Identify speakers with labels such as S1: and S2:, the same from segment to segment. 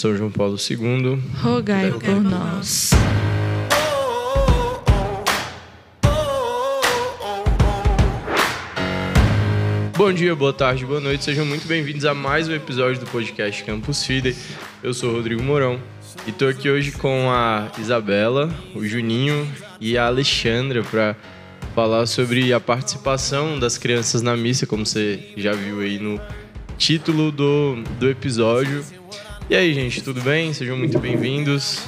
S1: São João Paulo II,
S2: rogai por nós.
S1: Bom dia, boa tarde, boa noite, sejam muito bem-vindos a mais um episódio do podcast Campus Fidei. Eu sou Rodrigo Mourão e estou aqui hoje com a Isabela, o Juninho e a Alexandra para falar sobre a participação das crianças na missa, como você já viu aí no título do, do episódio. E aí, gente, tudo bem? Sejam muito bem-vindos.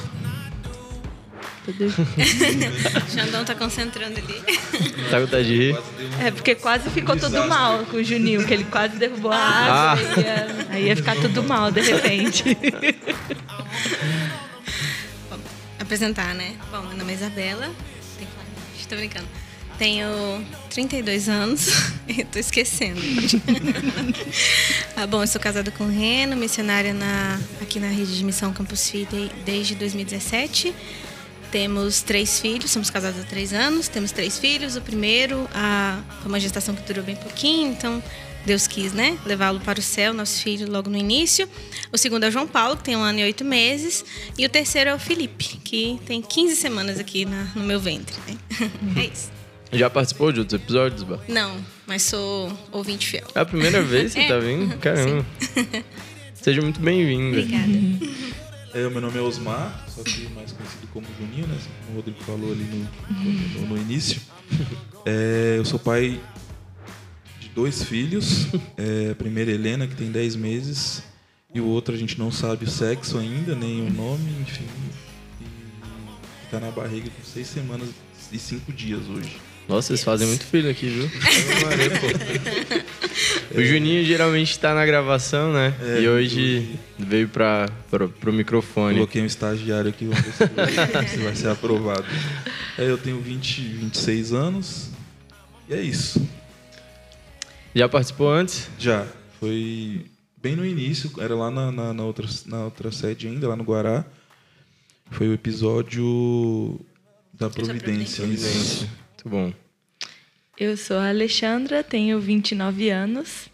S2: Tudo...
S3: Xandão tá concentrando ali.
S1: Tá com de rir?
S2: É, porque quase ficou tudo mal com o Juninho, que ele quase derrubou a água.
S1: Ah.
S2: Ia, aí ia ficar tudo mal, de repente.
S3: Bom, apresentar, né? Bom, meu nome é Isabela. Tô brincando. Tenho 32 anos. Eu tô esquecendo. ah, bom, eu sou casada com o Reno, missionária na, aqui na rede de missão Campus Fidei desde 2017. Temos três filhos, somos casados há três anos, temos três filhos. O primeiro a, foi uma gestação que durou bem pouquinho, então Deus quis, né? Levá-lo para o céu, nosso filho, logo no início. O segundo é o João Paulo, que tem um ano e oito meses. E o terceiro é o Felipe, que tem 15 semanas aqui na, no meu ventre. Né? É isso.
S1: Já participou de outros episódios, Bá?
S3: Não, mas sou ouvinte fiel.
S1: É a primeira vez que
S3: É.
S1: tá vindo? Caramba. Seja muito bem-vinda.
S3: Obrigada.
S4: É, o meu nome é Osmar, só que mais conhecido como Juninho, né? Como o Rodrigo falou ali no, no, no início. É, eu sou pai de dois filhos. É, a primeira é Helena, que tem 10 meses, e o outro a gente não sabe o sexo ainda, nem o nome, enfim. E tá na barriga com seis semanas e cinco dias hoje.
S1: Nossa, vocês fazem muito filho aqui, viu? O Juninho geralmente tá na gravação, né?
S4: É,
S1: e hoje veio pra, pra, pro microfone.
S4: Coloquei um estagiário aqui, vamos ver se vai, se vai ser aprovado. É, eu tenho 20, 26 anos, e é isso.
S1: Já participou antes?
S4: Já. Foi bem no início, era lá na, na, na outra, na outra sede ainda, lá no Guará. Foi o episódio da Providência.
S1: Gente, muito bom.
S2: Eu sou a Alexandra, tenho 29 anos,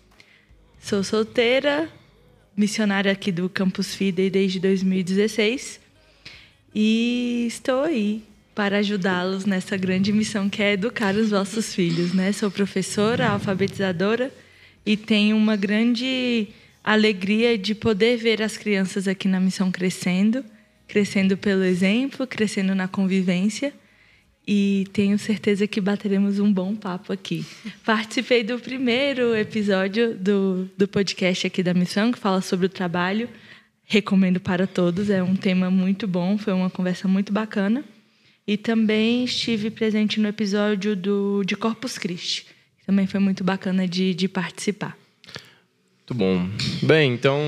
S2: sou solteira, missionária aqui do Campus Fidei desde 2016 e estou aí para ajudá-los nessa grande missão que é educar os vossos filhos, né? Sou professora, alfabetizadora e tenho uma grande alegria de poder ver as crianças aqui na missão crescendo, crescendo pelo exemplo, crescendo na convivência e tenho certeza que bateremos um bom papo aqui. Participei do primeiro episódio do, do podcast aqui da Missão, que fala sobre o trabalho. Recomendo para todos, é um tema muito bom, foi uma conversa muito bacana. E também estive presente no episódio do, de Corpus Christi, também foi muito bacana de, de participar.
S1: Muito bom. Bem, então,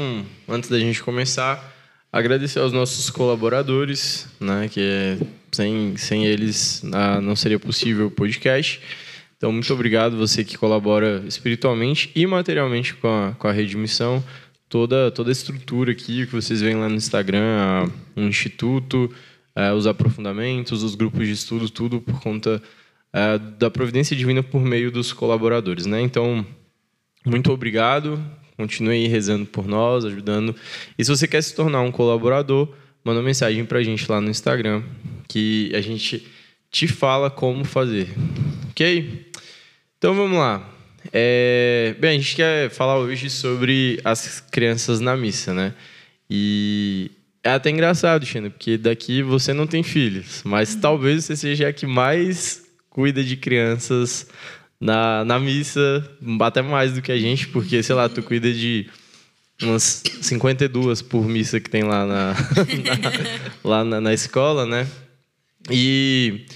S1: antes da gente começar, agradecer aos nossos colaboradores, né? Que é- sem, sem eles ah, não seria possível o podcast. Então, muito obrigado você que colabora espiritualmente e materialmente com a, com a Rede Missão. Toda, toda a estrutura aqui que vocês veem lá no Instagram, a- o Instituto, eh, os aprofundamentos, os grupos de estudo, tudo por conta eh, da providência divina por meio dos colaboradores, né? Então, muito obrigado. Continue rezando por nós, ajudando. E se você quer se tornar um colaborador, manda uma mensagem pra gente lá no Instagram, que a gente te fala como fazer. Ok? Então vamos lá. É, Bem, a gente quer falar hoje sobre as crianças na missa, né? E é até engraçado, Xana, porque daqui você não tem filhos, mas talvez você seja a que mais cuida de crianças na, na missa, até mais do que a gente, porque, sei lá, tu cuida de umas 52 por missa que tem lá na, na- lá na, na escola, né? E,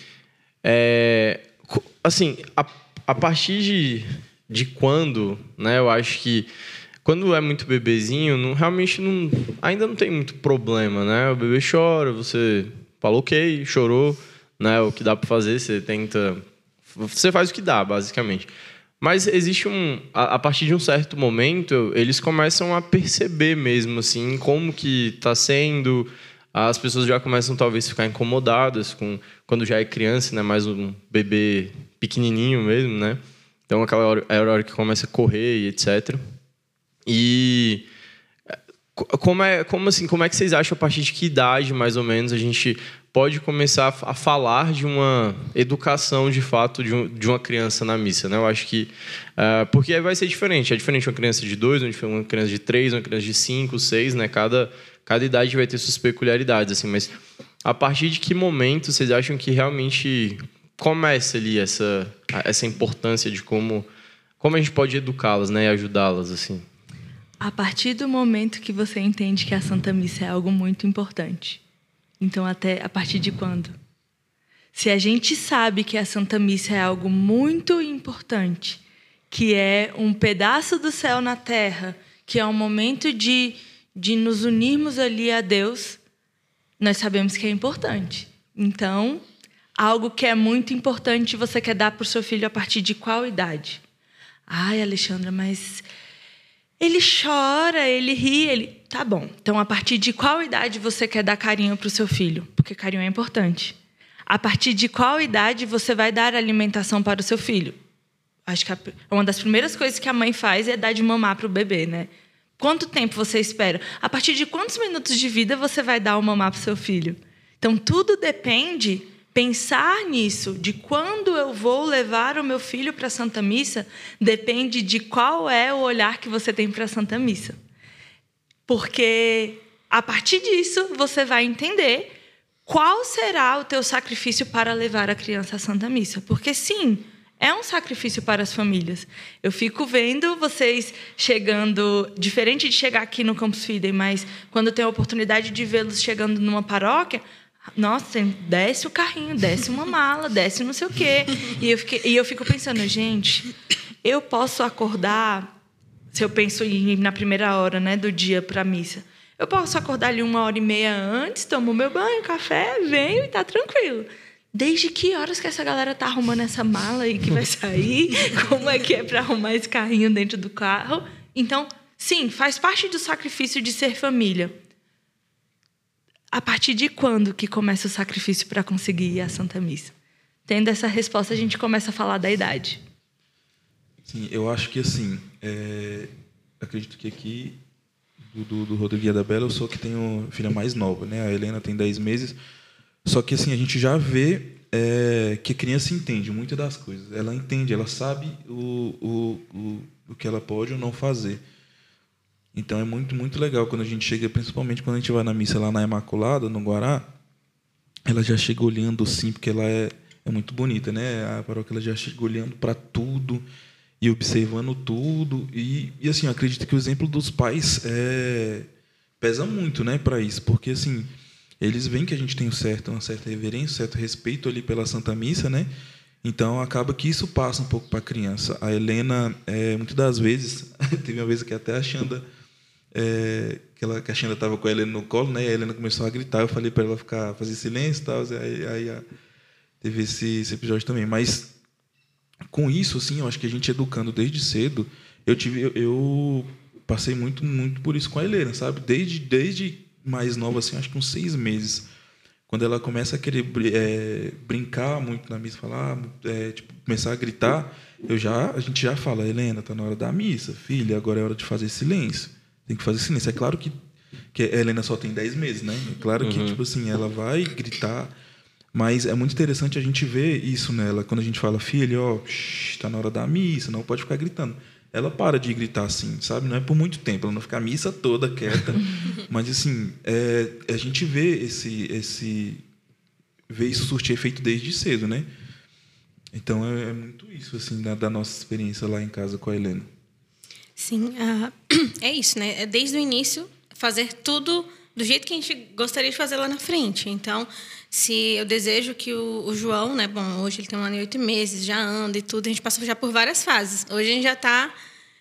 S1: é, assim, a, a partir de, de quando, né, eu acho que quando é muito bebezinho, não, realmente não, ainda não tem muito problema, né? O bebê chora, você fala ok, chorou, né? O que dá para fazer, você tenta, você faz o que dá, basicamente. Mas existe um, a, a partir de um certo momento, eles começam a perceber mesmo assim como que está sendo. As pessoas já começam talvez a ficar incomodadas com quando já é criança, né? Mais um bebê pequenininho mesmo, né? Então aquela hora, é a hora que começa a correr e etc. E como é, como assim, como é que vocês acham a partir de que idade, mais ou menos, a gente pode começar a falar de uma educação de fato de, um, de uma criança na missa, né? Eu acho que uh, porque aí vai ser diferente. É diferente uma criança de dois, uma criança de três, uma criança de cinco, seis, né? Cada cada idade vai ter suas peculiaridades, assim. Mas a partir de que momento vocês acham que realmente começa ali essa essa importância de como como a gente pode educá-las, né? E ajudá-las, assim.
S2: A partir do momento que você entende que a Santa Missa é algo muito importante. Então, até a partir de quando? Se a gente sabe que a Santa Missa é algo muito importante, que é um pedaço do céu na terra, que é um momento de, de nos unirmos ali a Deus, nós sabemos que é importante. Então, algo que é muito importante você quer dar para o seu filho a partir de qual idade? Ai, Alexandra, mas ele chora, ele ri, ele. Tá bom. Então, a partir de qual idade você quer dar carinho para o seu filho? Porque carinho é importante. A partir de qual idade você vai dar alimentação para o seu filho? Acho que a, uma das primeiras coisas que a mãe faz é dar de mamar para o bebê, né? Quanto tempo você espera? A partir de quantos minutos de vida você vai dar o mamar para o seu filho? Então, tudo depende Pensar nisso, de quando eu vou levar o meu filho para a Santa Missa, depende de qual é o olhar que você tem para a Santa Missa. Porque a partir disso você vai entender qual será o teu sacrifício para levar a criança à Santa Missa. Porque sim, é um sacrifício para as famílias. Eu fico vendo vocês chegando, diferente de chegar aqui no Campus Fidei, mas quando tenho a oportunidade de vê-los chegando numa paróquia, nossa, desce o carrinho, desce uma mala, desce não sei o quê. E eu, fiquei, e eu fico pensando, gente, eu posso acordar, se eu penso em na primeira hora né, do dia para a missa, eu posso acordar ali uma hora e meia antes, tomo meu banho, café, venho e tá tranquilo. Desde que horas que essa galera tá arrumando essa mala e que vai sair? Como é que é para arrumar esse carrinho dentro do carro? Então, sim, faz parte do sacrifício de ser família. A partir de quando que começa o sacrifício para conseguir ir à Santa Missa? Tendo essa resposta, a gente começa a falar da idade.
S4: Sim, eu acho que assim, é, acredito que aqui do, do, do Rodrigo e da Bela eu sou que tenho filha mais nova, né? A Helena tem 10 meses. Só que assim, a gente já vê é, que a criança entende muitas das coisas. Ela entende, ela sabe o, o, o, o que ela pode ou não fazer. Então é muito, muito legal quando a gente chega, principalmente quando a gente vai na missa lá na Imaculada, no Guará, ela já chega olhando assim, porque ela é, é muito bonita, né? A paróquia ela já chega olhando para tudo e observando tudo. E, e assim, acredito que o exemplo dos pais é, pesa muito né, para isso, porque assim, eles veem que a gente tem um certo, uma certa reverência, um certo respeito ali pela Santa Missa, né? Então acaba que isso passa um pouco para a criança. A Helena, é, muitas das vezes, teve uma vez que até a Xanda é, que, ela, que a Xanda estava com a Helena no colo, né? E a Helena começou a gritar. Eu falei para ela ficar, fazer silêncio e tal. Aí, aí a, teve esse, esse, episódio também. Mas com isso, assim, eu acho que a gente educando desde cedo, eu tive, eu, eu passei muito, muito por isso com a Helena, sabe? Desde, desde mais nova, assim, acho que uns seis meses. Quando ela começa a querer é, brincar muito na missa, falar, é, tipo, começar a gritar, eu já, a gente já fala, Helena, tá na hora da missa, filha, agora é hora de fazer silêncio. Tem que fazer silêncio. É claro que, que a Helena só tem 10 meses, né? É claro que, uhum. tipo assim, ela vai gritar. Mas é muito interessante a gente ver isso nela. Quando a gente fala, filha, ó, está na hora da missa, não pode ficar gritando. Ela para de gritar assim, sabe? Não é por muito tempo, ela não fica a missa toda quieta. mas, assim, é, a gente vê esse, esse. vê isso surtir efeito desde cedo, né? Então é, é muito isso, assim, da, da nossa experiência lá em casa com a Helena.
S3: Sim, uh, é isso, né? É desde o início fazer tudo do jeito que a gente gostaria de fazer lá na frente. Então, se eu desejo que o, o João, né? Bom, hoje ele tem um ano e oito meses, já anda e tudo, a gente passou já por várias fases. Hoje a gente já está,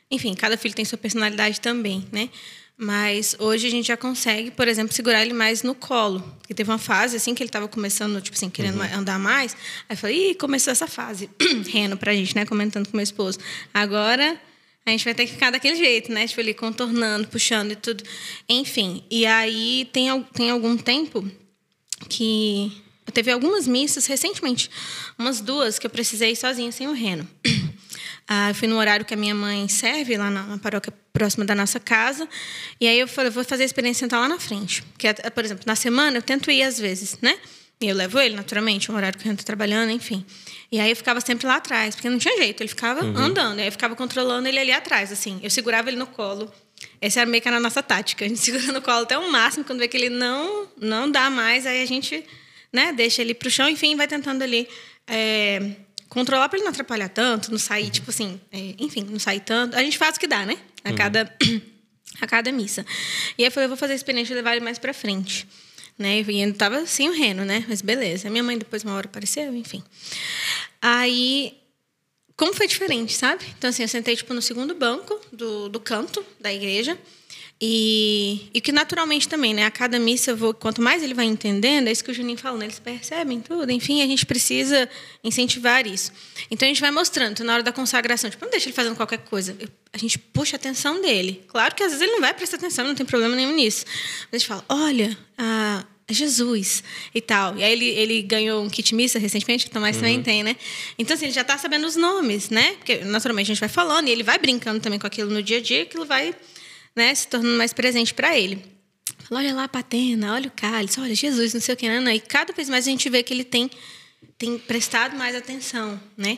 S3: enfim, cada filho tem sua personalidade também, né? Mas hoje a gente já consegue, por exemplo, segurar ele mais no colo. Porque teve uma fase assim que ele estava começando, tipo assim, querendo uhum. andar mais. Aí eu falei, Ih, começou essa fase. Reno pra gente, né? Comentando com meu esposo. Agora a gente vai ter que ficar daquele jeito, né? Tipo, ali contornando, puxando e tudo. Enfim, e aí tem, tem algum tempo que. Teve algumas missas recentemente, umas duas que eu precisei sozinha, sem o Reno. Ah, eu fui no horário que a minha mãe serve, lá na, na paróquia próxima da nossa casa. E aí eu falei, vou fazer a experiência sentar lá na frente. Porque, por exemplo, na semana eu tento ir às vezes, né? E eu levo ele, naturalmente, um horário que eu estou trabalhando, enfim. E aí eu ficava sempre lá atrás, porque não tinha jeito, ele ficava uhum. andando. Aí eu ficava controlando ele ali atrás, assim. Eu segurava ele no colo. Essa era meio que a nossa tática. A gente segura no colo até o máximo, quando vê que ele não, não dá mais, aí a gente né, deixa ele pro chão, enfim, vai tentando ali. É, controlar para ele não atrapalhar tanto, não sair, tipo assim, é, enfim, não sair tanto. A gente faz o que dá, né? A uhum. cada, a cada missa. E aí eu falei, eu vou fazer a experiência de levar ele mais para frente. Né? E ainda tava sem o reno, né? Mas beleza. Minha mãe depois uma hora apareceu, enfim. Aí, como foi diferente, sabe? Então, assim, eu sentei, tipo, no segundo banco do, do canto da igreja. E, e que naturalmente também, né? A cada missa eu vou, quanto mais ele vai entendendo, é isso que o Juninho falou, né? eles percebem tudo. Enfim, a gente precisa incentivar isso. Então a gente vai mostrando, então, na hora da consagração, tipo, não deixa ele fazendo qualquer coisa. a gente puxa a atenção dele. Claro que às vezes ele não vai prestar atenção, não tem problema nenhum nisso. Mas a gente fala, olha, a, Jesus e tal. E aí ele, ele ganhou um kit missa recentemente, que o Tomás uhum. também tem, né? Então, assim, ele já está sabendo os nomes, né? Porque, naturalmente, a gente vai falando e ele vai brincando também com aquilo no dia a dia, aquilo vai né, se tornando mais presente para ele. olha lá a patena, olha o cálice, olha Jesus, não sei o que, não. E cada vez mais a gente vê que ele tem, tem prestado mais atenção, né?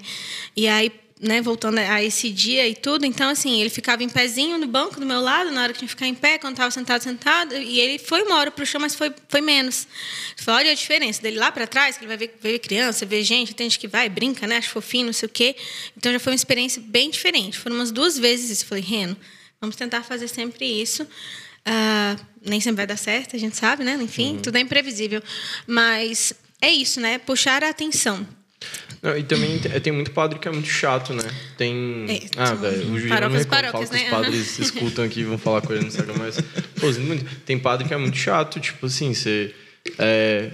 S3: E aí, né, voltando a esse dia e tudo, então, assim, ele ficava em pezinho no banco do meu lado, na hora que tinha que ficar em pé, quando estava sentado, sentado, e ele foi uma hora para o chão, mas foi, foi menos. Falei, olha a diferença dele lá para trás, que ele vai ver, ver criança, ver gente, tem gente que vai, brinca, né, acha fofinho, não sei o quê. Então, já foi uma experiência bem diferente. Foram umas duas vezes isso. Falei, Reno, Vamos tentar fazer sempre isso. Uh, nem sempre vai dar certo, a gente sabe, né? Enfim, uhum. tudo é imprevisível. Mas é isso, né? Puxar a atenção.
S1: Não, e também tem muito padre que é muito chato, né? Tem. É,
S3: ah, velho, o Juliano paróquias, paróquias,
S1: né? os padres escutam aqui e vão falar com ele no Instagram, mas. Pô, tem padre que é muito chato, tipo assim, você. É,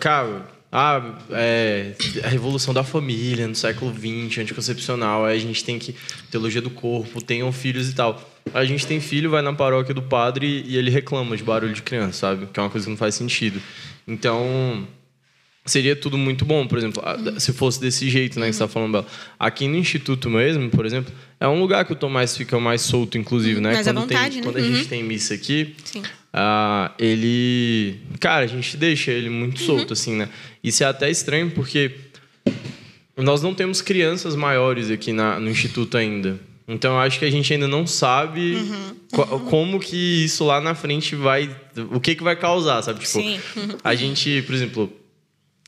S1: cara, ah, é, a revolução da família no século XX, anticoncepcional, aí a gente tem que. Teologia do corpo, tenham filhos e tal. A gente tem filho, vai na paróquia do padre e ele reclama de barulho de criança, sabe? Que é uma coisa que não faz sentido. Então, seria tudo muito bom, por exemplo, se fosse desse jeito, né, que você está falando, Bela. Aqui no Instituto mesmo, por exemplo, é um lugar que o Tomás fica mais solto, inclusive, né?
S3: Mais
S1: quando
S3: à vontade,
S1: tem,
S3: né?
S1: Quando a gente uhum. tem missa aqui, uh, ele... Cara, a gente deixa ele muito uhum. solto, assim, né? Isso é até estranho, porque nós não temos crianças maiores aqui na, no Instituto ainda. Então eu acho que a gente ainda não sabe uhum, como que isso lá na frente vai. O que, que vai causar, sabe? Tipo, Sim. a gente, por exemplo,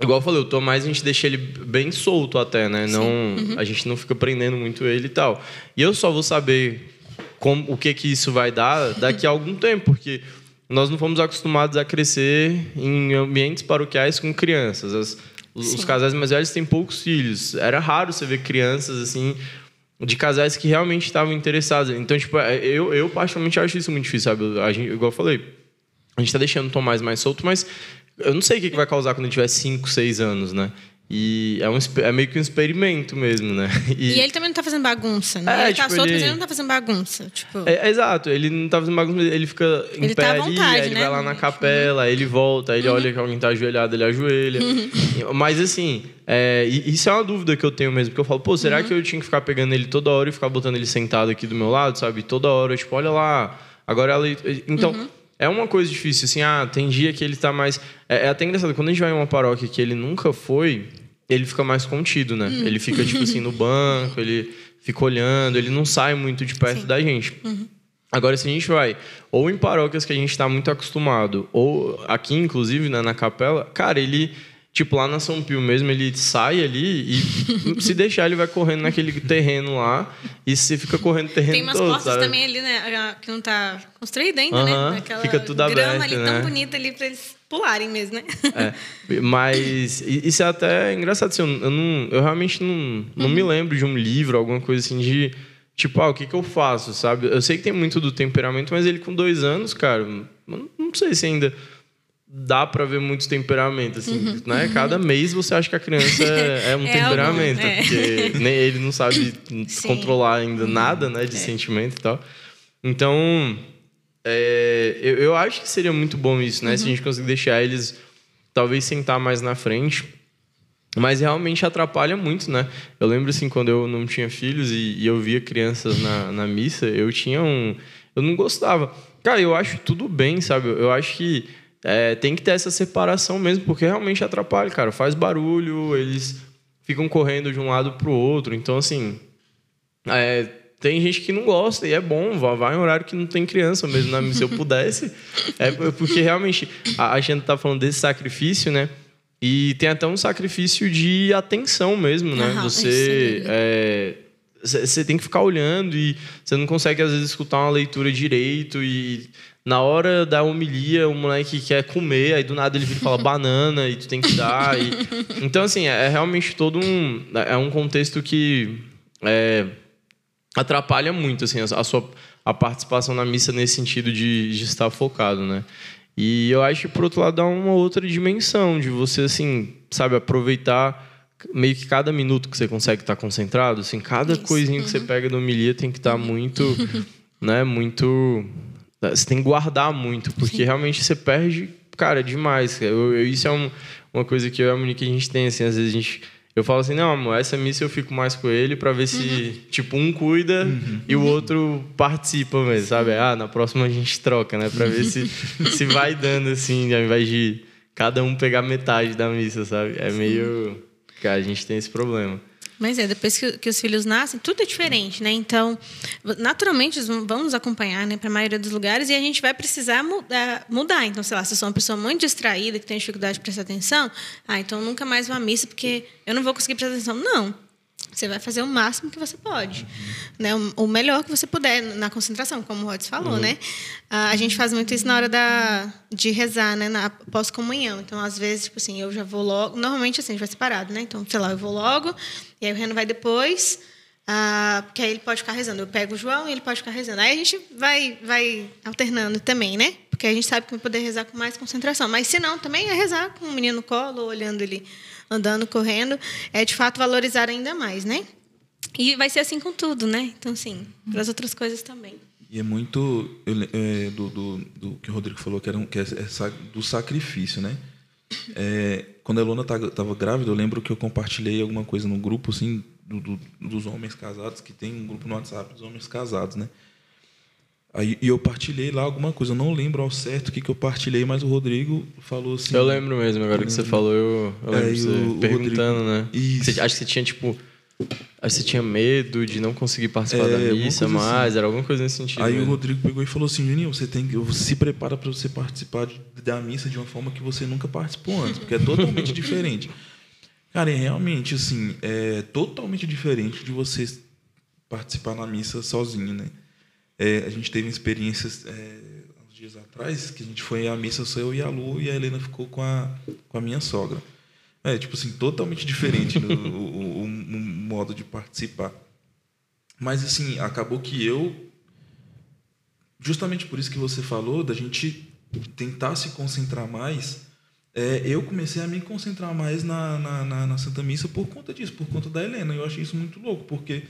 S1: igual eu falei, o Tomás a gente deixa ele bem solto até, né? Não, uhum. A gente não fica prendendo muito ele e tal. E eu só vou saber como, o que, que isso vai dar daqui a algum tempo, porque nós não fomos acostumados a crescer em ambientes paroquiais com crianças. As, os, os casais mais velhos têm poucos filhos. Era raro você ver crianças assim de casais que realmente estavam interessados. Então, tipo, é, eu, eu particularmente acho isso muito difícil, sabe? A gente, igual eu falei, a gente tá deixando o Tomás mais solto, mas eu não sei o que, que vai causar quando ele tiver 5, 6 anos, né? E é, um, é meio que um experimento mesmo, né?
S3: E, e ele também não tá fazendo bagunça, né? É, ele tá tipo, tá solto, ele... mas ele não tá fazendo bagunça. Tipo...
S1: É, é, exato, ele não tá fazendo bagunça, ele fica em ele pé tá ali, vontade, aí ele né? vai lá na capela, aí ele volta, aí ele uhum. olha que alguém tá ajoelhado, ele ajoelha. Uhum. Mas assim, é, isso é uma dúvida que eu tenho mesmo, porque eu falo, pô, será uhum. que eu tinha que ficar pegando ele toda hora e ficar botando ele sentado aqui do meu lado, sabe? Toda hora, tipo, olha lá, agora ela. Então. Uhum. É uma coisa difícil, assim, ah, tem dia que ele tá mais. É, é até engraçado, quando a gente vai em uma paróquia que ele nunca foi, ele fica mais contido, né? Uhum. Ele fica, tipo assim, no banco, ele fica olhando, ele não sai muito de perto Sim. da gente. Uhum. Agora, se a gente vai ou em paróquias que a gente está muito acostumado, ou aqui, inclusive, né, na capela, cara, ele Tipo, lá na São Pio mesmo, ele sai ali e se deixar, ele vai correndo naquele terreno lá e você fica correndo terreno
S3: Tem umas
S1: todo,
S3: portas
S1: sabe?
S3: também ali, né? Que não tá construída ainda, uh -huh, né? Aquela
S1: fica tudo
S3: grama
S1: aberto,
S3: ali
S1: né?
S3: tão bonita ali pra eles pularem mesmo, né?
S1: É, mas isso é até engraçado. Assim, eu, não, eu realmente não, não uhum. me lembro de um livro, alguma coisa assim de... Tipo, ah, o que, que eu faço, sabe? Eu sei que tem muito do temperamento, mas ele com dois anos, cara... Não sei se ainda dá para ver muito temperamento, assim, uhum. né? Cada mês você acha que a criança é, é um é temperamento, algum, é. porque nem ele não sabe controlar ainda uhum. nada, né, de é. sentimento e tal. Então, é, eu, eu, acho que seria muito bom isso, né? Uhum. Se a gente conseguir deixar eles talvez sentar mais na frente Mas realmente atrapalha muito, né? Eu lembro assim, quando eu não tinha filhos e, e eu via crianças na, na missa, eu tinha um. Eu não gostava. Cara, eu acho tudo bem, sabe? Eu acho que é, tem que ter essa separação mesmo, porque realmente atrapalha, cara. Faz barulho, eles ficam correndo de um lado pro outro. Então, assim. É, tem gente que não gosta e é bom, vai em horário que não tem criança mesmo. Né? Se eu pudesse. É porque realmente a, a gente tá falando desse sacrifício, né? E tem até um sacrifício de atenção mesmo, né?
S3: Aham,
S1: você.
S3: isso
S1: é, você tem que ficar olhando e você não consegue, às vezes, escutar uma leitura direito. E na hora da homilia, o moleque quer comer, aí do nada ele vira e fala banana e tu tem que dar. E... Então, assim, é realmente todo um. É um contexto que é, atrapalha muito assim, a, sua a participação na missa nesse sentido de, de estar focado, né? E eu acho que, por outro lado, dá uma outra dimensão de você, assim, sabe, aproveitar meio que cada minuto que você consegue estar concentrado, assim, cada Isso. coisinha uhum. que você uhum. pega no homilia tem que estar muito, né, muito... Você tem que guardar muito, porque Sim. realmente você perde, cara, demais. Eu, eu, isso é um, uma coisa que eu e a Monique a gente tem, assim, às vezes a gente eu falo assim, não, amor, essa missa eu fico mais com ele para ver se, uhum. tipo, um cuida uhum. e o outro participa mesmo, sabe? Ah, na próxima a gente troca, né? Pra ver se, se vai dando, assim, ao invés de cada um pegar metade da missa, sabe? É meio... Cara, a gente tem esse problema.
S3: Mas é, depois que, que, os filhos nascem, tudo é diferente, né? Então, naturalmente, vão nos acompanhar né, para a maioria dos lugares e a gente vai precisar mudar, mudar. Então, sei lá, se eu sou uma pessoa muito distraída, que tem dificuldade de prestar atenção, ah, então nunca mais vou à missa porque eu não vou conseguir prestar atenção. Não. Você vai fazer o máximo que você pode, uhum. né? O melhor que você puder na concentração, como o Rods falou, uhum. né? A gente faz muito isso na hora da, de rezar, né? Na pós-comunhão. Então, às vezes, tipo assim, eu já vou logo. Normalmente, assim, a gente vai separado, né? Então, sei lá, eu vou logo, e aí o Reno vai depois, ah, porque aí ele pode ficar rezando. Eu pego o João e ele pode ficar rezando. Aí a gente vai, vai alternando também, né? Porque a gente sabe que vai poder rezar com mais concentração. Mas se não, também é rezar com o menino no colo, olhando ele andando, correndo, é de fato valorizar ainda mais, né? E vai ser assim com tudo, né? Então, sim, para as outras coisas também.
S4: E é muito é, do, do, do, que o Rodrigo falou, que, era um, que é do sacrifício, né? É, quando a Luna estava grávida, eu lembro que eu compartilhei alguma coisa no grupo, assim, do, do, dos homens casados, que tem um grupo no WhatsApp dos homens casados, né? Aí, e eu partilhei lá alguma coisa. Eu não lembro ao certo o que, que eu partilhei, mas o Rodrigo falou assim.
S1: Eu lembro mesmo, agora que você falou, eu, eu lembro é, você o, perguntando, Rodrigo, né? Isso. Você, acho que você tinha, tipo. Que você tinha medo de não conseguir participar é, da missa mais, assim. era alguma coisa nesse sentido.
S4: Aí
S1: mesmo.
S4: o Rodrigo pegou e falou assim: Juninho, você tem que. Se prepara para você participar de, da missa de uma forma que você nunca participou antes, porque é totalmente diferente. Cara, é realmente, assim, é totalmente diferente de você participar na missa sozinho, né? É, a gente teve experiências é, uns dias atrás que a gente foi à missa, só eu e a Lu, e a Helena ficou com a, com a minha sogra. É, tipo assim, totalmente diferente o, o modo de participar. Mas, assim, acabou que eu, justamente por isso que você falou, da gente tentar se concentrar mais, é, eu comecei a me concentrar mais na, na, na, na Santa Missa por conta disso, por conta da Helena. Eu achei isso muito louco, porque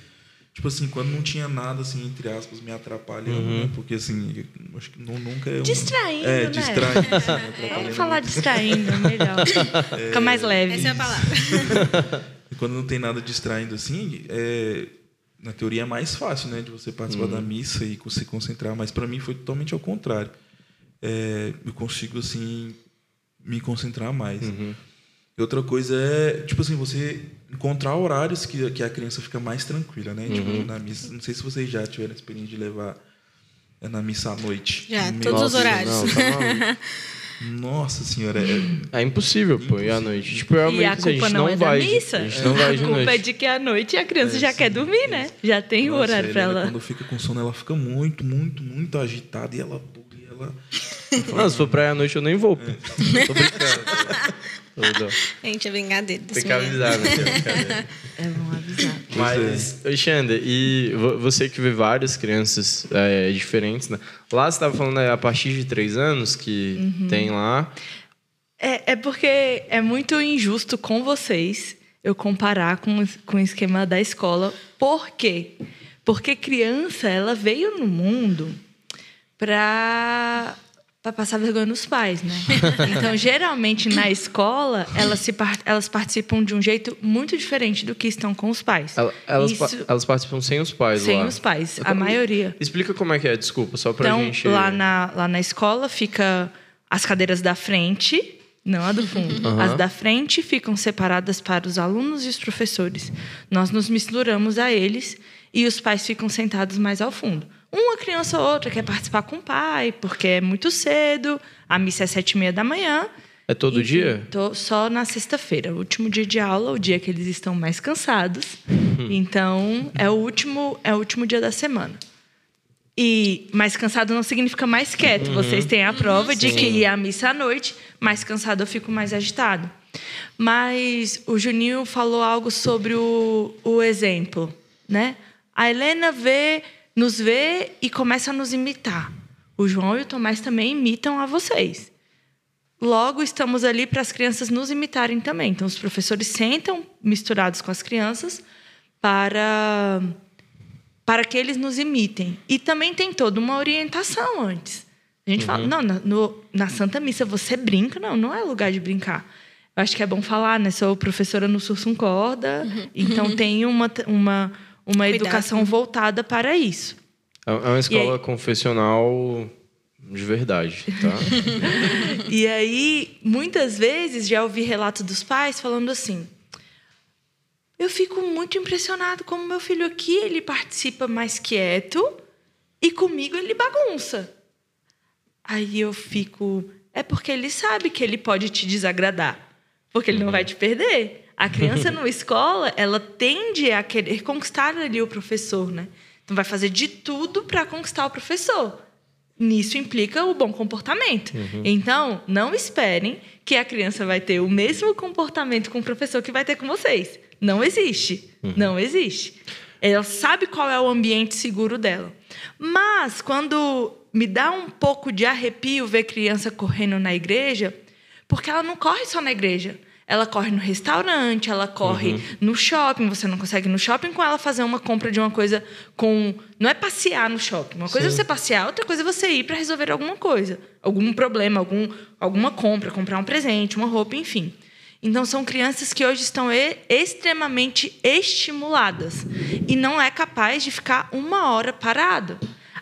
S4: Tipo assim, quando não tinha nada, assim, entre aspas, me atrapalhando, uhum. né? Porque, assim, acho que não, nunca é... Um...
S2: Distraindo,
S4: é,
S2: né?
S4: distraindo. Assim,
S2: é, Vamos falar muito. distraindo, melhor. É... Fica mais leve.
S3: Essa é a palavra.
S4: e quando não tem nada distraindo, assim, é... na teoria é mais fácil, né? De você participar uhum. da missa e se concentrar. Mas para mim foi totalmente ao contrário. É... Eu consigo, assim, me concentrar mais. Uhum. E outra coisa é, tipo assim, você encontrar horários que, que a criança fica mais tranquila, né? Tipo, uhum. Tipo, na missa, não sei se vocês já tiveram a experiência de levar é, na missa à noite.
S3: Já, todos os horários. Não,
S4: tá Nossa senhora,
S1: é, é impossível, impossível, pô, ir à noite. Tipo,
S2: e a culpa
S1: a gente
S2: não,
S1: não
S2: é
S1: vai,
S2: da missa.
S1: A gente não vai de
S2: A culpa
S1: noite.
S2: é de que à noite a criança é, já sim, quer dormir, é. né? Já tem
S4: Nossa,
S2: o horário para ela.
S4: Quando fica com sono, ela fica muito, muito, muito agitada e ela e ela
S1: Não, se for pra ir à noite eu nem vou. É. Tô brincando.
S3: A gente é brincadeira.
S1: Tem que avisar, né?
S2: É bom avisar.
S1: Mas, Alexandre, e você que vê várias crianças é, diferentes, né? Lá você estava falando né, a partir de três anos que uhum. tem lá.
S2: É, é porque é muito injusto com vocês eu comparar com, com o esquema da escola. Por quê? Porque criança, ela veio no mundo para para passar vergonha nos pais, né? Então, geralmente na escola, elas, se, elas participam de um jeito muito diferente do que estão com os pais.
S1: Elas, Isso... elas participam sem os pais
S2: sem
S1: lá?
S2: Sem os pais, a maioria.
S1: Explica como é que é, desculpa, só pra
S2: então,
S1: gente...
S2: Lá na, lá na escola fica as cadeiras da frente, não a do fundo. Uhum. As da frente ficam separadas para os alunos e os professores. Nós nos misturamos a eles e os pais ficam sentados mais ao fundo. Uma criança ou outra quer participar com o pai, porque é muito cedo, a missa é sete e meia da manhã.
S1: É todo Enfim, dia?
S2: Tô só na sexta-feira, o último dia de aula, o dia que eles estão mais cansados. Hum. Então, é o último, é o último dia da semana. E mais cansado não significa mais quieto. Uhum. Vocês têm a prova de que ir à missa à noite, mais cansado eu fico mais agitado. Mas o Juninho falou algo sobre o, o exemplo, né? A Helena vê nos vê e começa a nos imitar. O João e o Tomás também imitam a vocês. Logo, estamos ali para as crianças nos imitarem também. Então, os professores sentam misturados com as crianças para, para que eles nos imitem. E também tem toda uma orientação antes. A gente uhum. fala, não, na, no, na Santa Missa você brinca? Não, não é lugar de brincar. Eu acho que é bom falar, né? Sou professora no Sursum Corda, uhum. então tem uma, uma uma Cuidado. educação voltada para isso.
S1: É, é uma escola aí... confessional de verdade, tá?
S2: e aí, muitas vezes, já ouvi relatos dos pais falando assim: eu fico muito impressionado como meu filho aqui ele participa mais quieto e comigo ele bagunça. Aí eu fico, é porque ele sabe que ele pode te desagradar, porque ele não vai te perder. A criança numa escola, ela tende a querer conquistar ali o professor, né? Então vai fazer de tudo para conquistar o professor. Nisso implica o bom comportamento. Uhum. Então, não esperem que a criança vai ter o mesmo comportamento com o professor que vai ter com vocês. Não existe. Uhum. Não existe. Ela sabe qual é o ambiente seguro dela. Mas quando me dá um pouco de arrepio ver criança correndo na igreja, porque ela não corre só na igreja. Ela corre no restaurante, ela corre uhum. no shopping. Você não consegue no shopping com ela fazer uma compra de uma coisa com. Não é passear no shopping. Uma coisa Sim. é você passear, outra coisa é você ir para resolver alguma coisa. Algum problema, algum, alguma compra, comprar um presente, uma roupa, enfim. Então, são crianças que hoje estão extremamente estimuladas e não é capaz de ficar uma hora parado.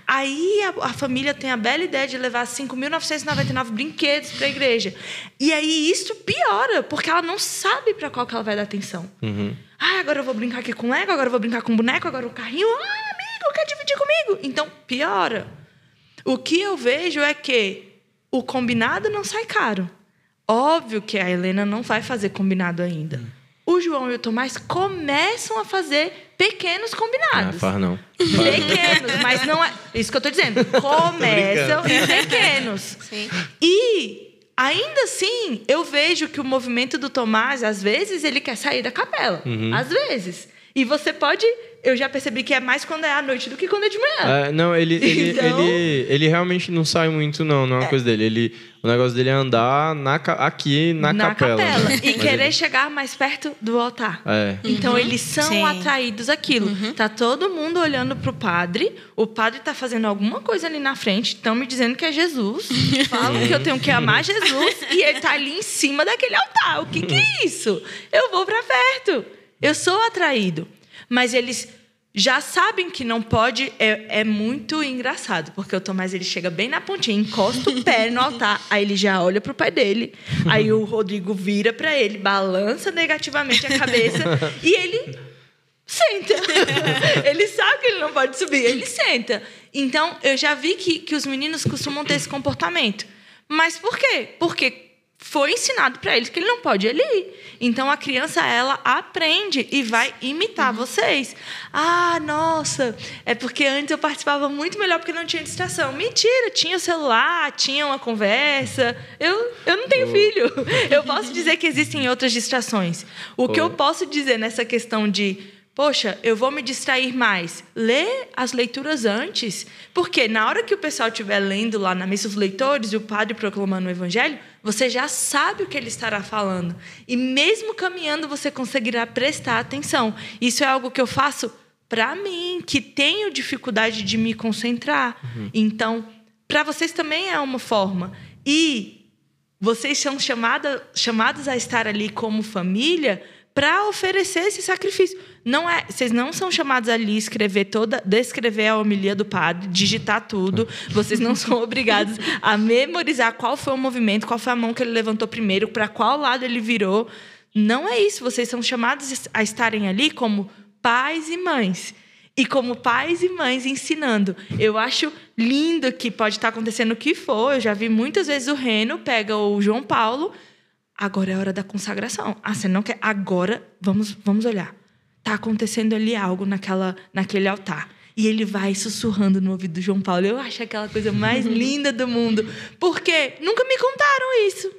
S2: Aí a, a, família tem a bela ideia de levar 5.999 brinquedos para a igreja. E aí isso piora, porque ela não sabe para qual que ela vai dar atenção. Uhum. Ah, agora eu vou brincar aqui com Lego, agora eu vou brincar com boneco, agora o carrinho. Ah, amigo, quer dividir comigo? Então, piora. O que eu vejo é que o combinado não sai caro. Óbvio que a Helena não vai fazer combinado ainda. Uhum o João e o Tomás começam a fazer pequenos combinados.
S1: Ah, faz não.
S2: Pequenos, mas não é. Isso que eu tô dizendo. Começam em pequenos. Sim. E ainda assim, eu vejo que o movimento do Tomás, às vezes, ele quer sair da capela. Uhum. Às vezes. E você pode eu já percebi que é mais quando é à noite do que quando é de manhã.
S1: É, não, ele, ele, então... ele, ele realmente não sai muito, não. Não é uma é. coisa dele. Ele, o negócio dele é andar na, aqui na, na capela. capela.
S2: E querer ele... chegar mais perto do altar. É. Então, uhum. eles são Sim. atraídos àquilo. Uhum. Tá todo mundo olhando pro padre. O padre tá fazendo alguma coisa ali na frente. Estão me dizendo que é Jesus. Falam que eu tenho que amar Jesus. e ele tá ali em cima daquele altar. O que, que é isso? Eu vou para perto. Eu sou atraído. Mas eles já sabem que não pode. É, é muito engraçado, porque o Tomás ele chega bem na pontinha, encosta o pé no altar, aí ele já olha pro pai dele, aí o Rodrigo vira para ele, balança negativamente a cabeça e ele senta. ele sabe que ele não pode subir, ele senta. Então, eu já vi que, que os meninos costumam ter esse comportamento. Mas por quê? Porque foi ensinado para eles que ele não pode ir ali. Então a criança ela aprende e vai imitar uhum. vocês. Ah, nossa, é porque antes eu participava muito melhor porque não tinha distração. Mentira, tinha o celular, tinha uma conversa. Eu, eu não tenho oh. filho. Eu posso dizer que existem outras distrações. O oh. que eu posso dizer nessa questão de Poxa, eu vou me distrair mais. Lê as leituras antes. Porque na hora que o pessoal estiver lendo lá na missa os leitores e o padre proclamando o evangelho, você já sabe o que ele estará falando. E mesmo caminhando, você conseguirá prestar atenção. Isso é algo que eu faço para mim, que tenho dificuldade de me concentrar. Uhum. Então, para vocês também é uma forma. E vocês são chamada, chamados a estar ali como família para oferecer esse sacrifício. Não é, vocês não são chamados ali escrever toda, descrever a homilia do padre, digitar tudo. Vocês não são obrigados a memorizar qual foi o movimento, qual foi a mão que ele levantou primeiro, para qual lado ele virou. Não é isso. Vocês são chamados a estarem ali como pais e mães. E como pais e mães ensinando. Eu acho lindo que pode estar acontecendo o que for. Eu já vi muitas vezes o Reno pega o João Paulo Agora é hora da consagração. Ah, você não quer? Agora vamos, vamos olhar. Tá acontecendo ali algo naquela, naquele altar. E ele vai sussurrando no ouvido do João Paulo. Eu acho aquela coisa mais linda do mundo. Porque nunca me contaram isso.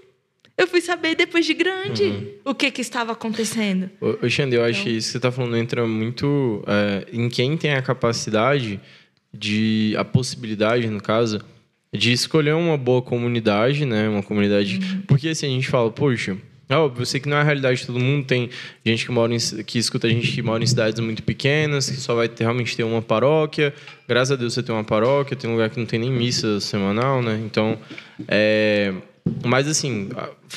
S2: Eu fui saber depois de grande uhum. o que, que estava acontecendo.
S1: Ô, Xande, eu acho que isso que você está falando entra muito é, em quem tem a capacidade de. a possibilidade, no caso, de escolher uma boa comunidade, né? Uma comunidade. Uhum. Porque assim, a gente fala, poxa. É óbvio, eu sei que não é a realidade de todo mundo. Tem gente que mora em, que escuta gente que mora em cidades muito pequenas, que só vai ter, realmente ter uma paróquia. Graças a Deus você tem uma paróquia, tem um lugar que não tem nem missa semanal, né? Então, é... mas assim,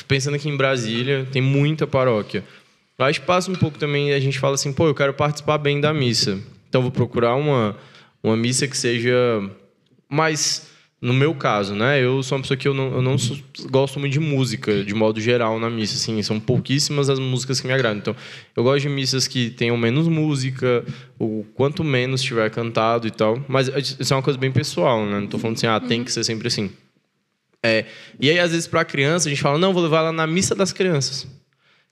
S1: pensando aqui em Brasília, tem muita paróquia. Que passa um pouco também, a gente fala assim, pô, eu quero participar bem da missa. Então vou procurar uma, uma missa que seja mais no meu caso, né? Eu sou uma pessoa que eu não, eu não sou, gosto muito de música, de modo geral, na missa. Assim, são pouquíssimas as músicas que me agradam. Então, eu gosto de missas que tenham menos música, o quanto menos tiver cantado e tal. Mas isso é uma coisa bem pessoal, né? Não estou falando assim, ah, tem que ser sempre assim. É, e aí, às vezes, para criança, a gente fala, não, vou levar ela na missa das crianças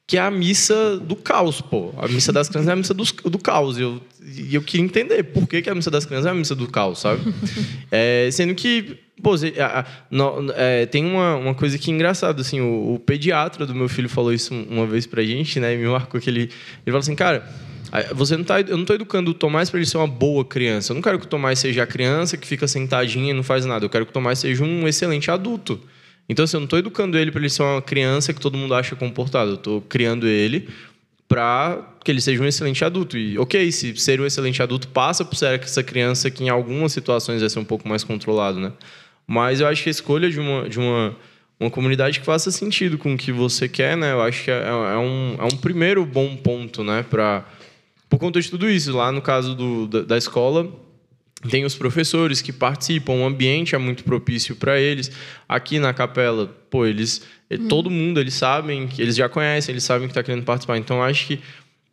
S1: que é a missa do caos, pô. A missa das crianças é a missa do, do caos. E eu, e eu queria entender por que, que a missa das crianças é a missa do caos, sabe? É, sendo que, pô, a, a, no, é, tem uma, uma coisa que é engraçada, assim, o, o, pediatra do meu filho falou isso uma vez pra gente, né? E me marcou que ele, ele falou assim, cara, você não tá, eu não estou educando o Tomás para ele ser uma boa criança. Eu não quero que o Tomás seja a criança que fica sentadinha e não faz nada. Eu quero que o Tomás seja um excelente adulto. Então, assim, eu não estou educando ele para ele ser uma criança que todo mundo acha comportado. Eu estou criando ele para que ele seja um excelente adulto. E, ok, se ser um excelente adulto passa por ser essa criança que em algumas situações vai ser um pouco mais controlado, né? Mas eu acho que a escolha de uma, de uma, uma comunidade que faça sentido com o que você quer, né? Eu acho que é, é um, é um primeiro bom ponto, né? Pra, por conta de tudo isso. Lá no caso do, da, da escola, tem os professores que participam, o ambiente é muito propício para eles. Aqui na capela, pô, eles, hum. todo mundo, eles sabem, eles já conhecem, eles sabem que está querendo participar. Então, acho que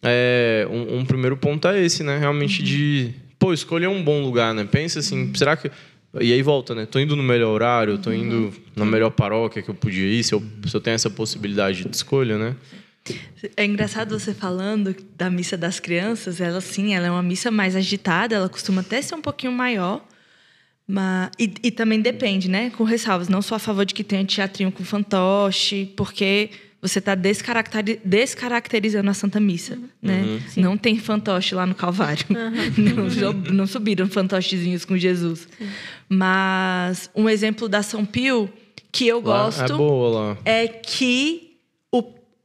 S1: é, um, um, primeiro ponto é esse, né? Realmente uhum. de, pô, escolher um bom lugar, né? Pensa assim, uhum. será que... E aí volta, né? Tô indo no melhor horário, tô indo uhum. na melhor paróquia que eu podia ir, se eu, se eu tenho essa possibilidade de escolha, né?
S2: É engraçado você falando da missa das crianças. Ela, sim, ela é uma missa mais agitada. Ela costuma até ser um pouquinho maior. Mas, e, e também depende, né? Com ressalvas. Não sou a favor de que tenha teatrinho com fantoche, porque você está descaracterizando a Santa Missa, uhum. né? Uhum, não tem fantoche lá no Calvário. Uhum. Não, não, subiram fantochezinhos com Jesus. Sim. Mas um exemplo da São Pio que eu lá é gosto
S1: é, boa,
S2: é que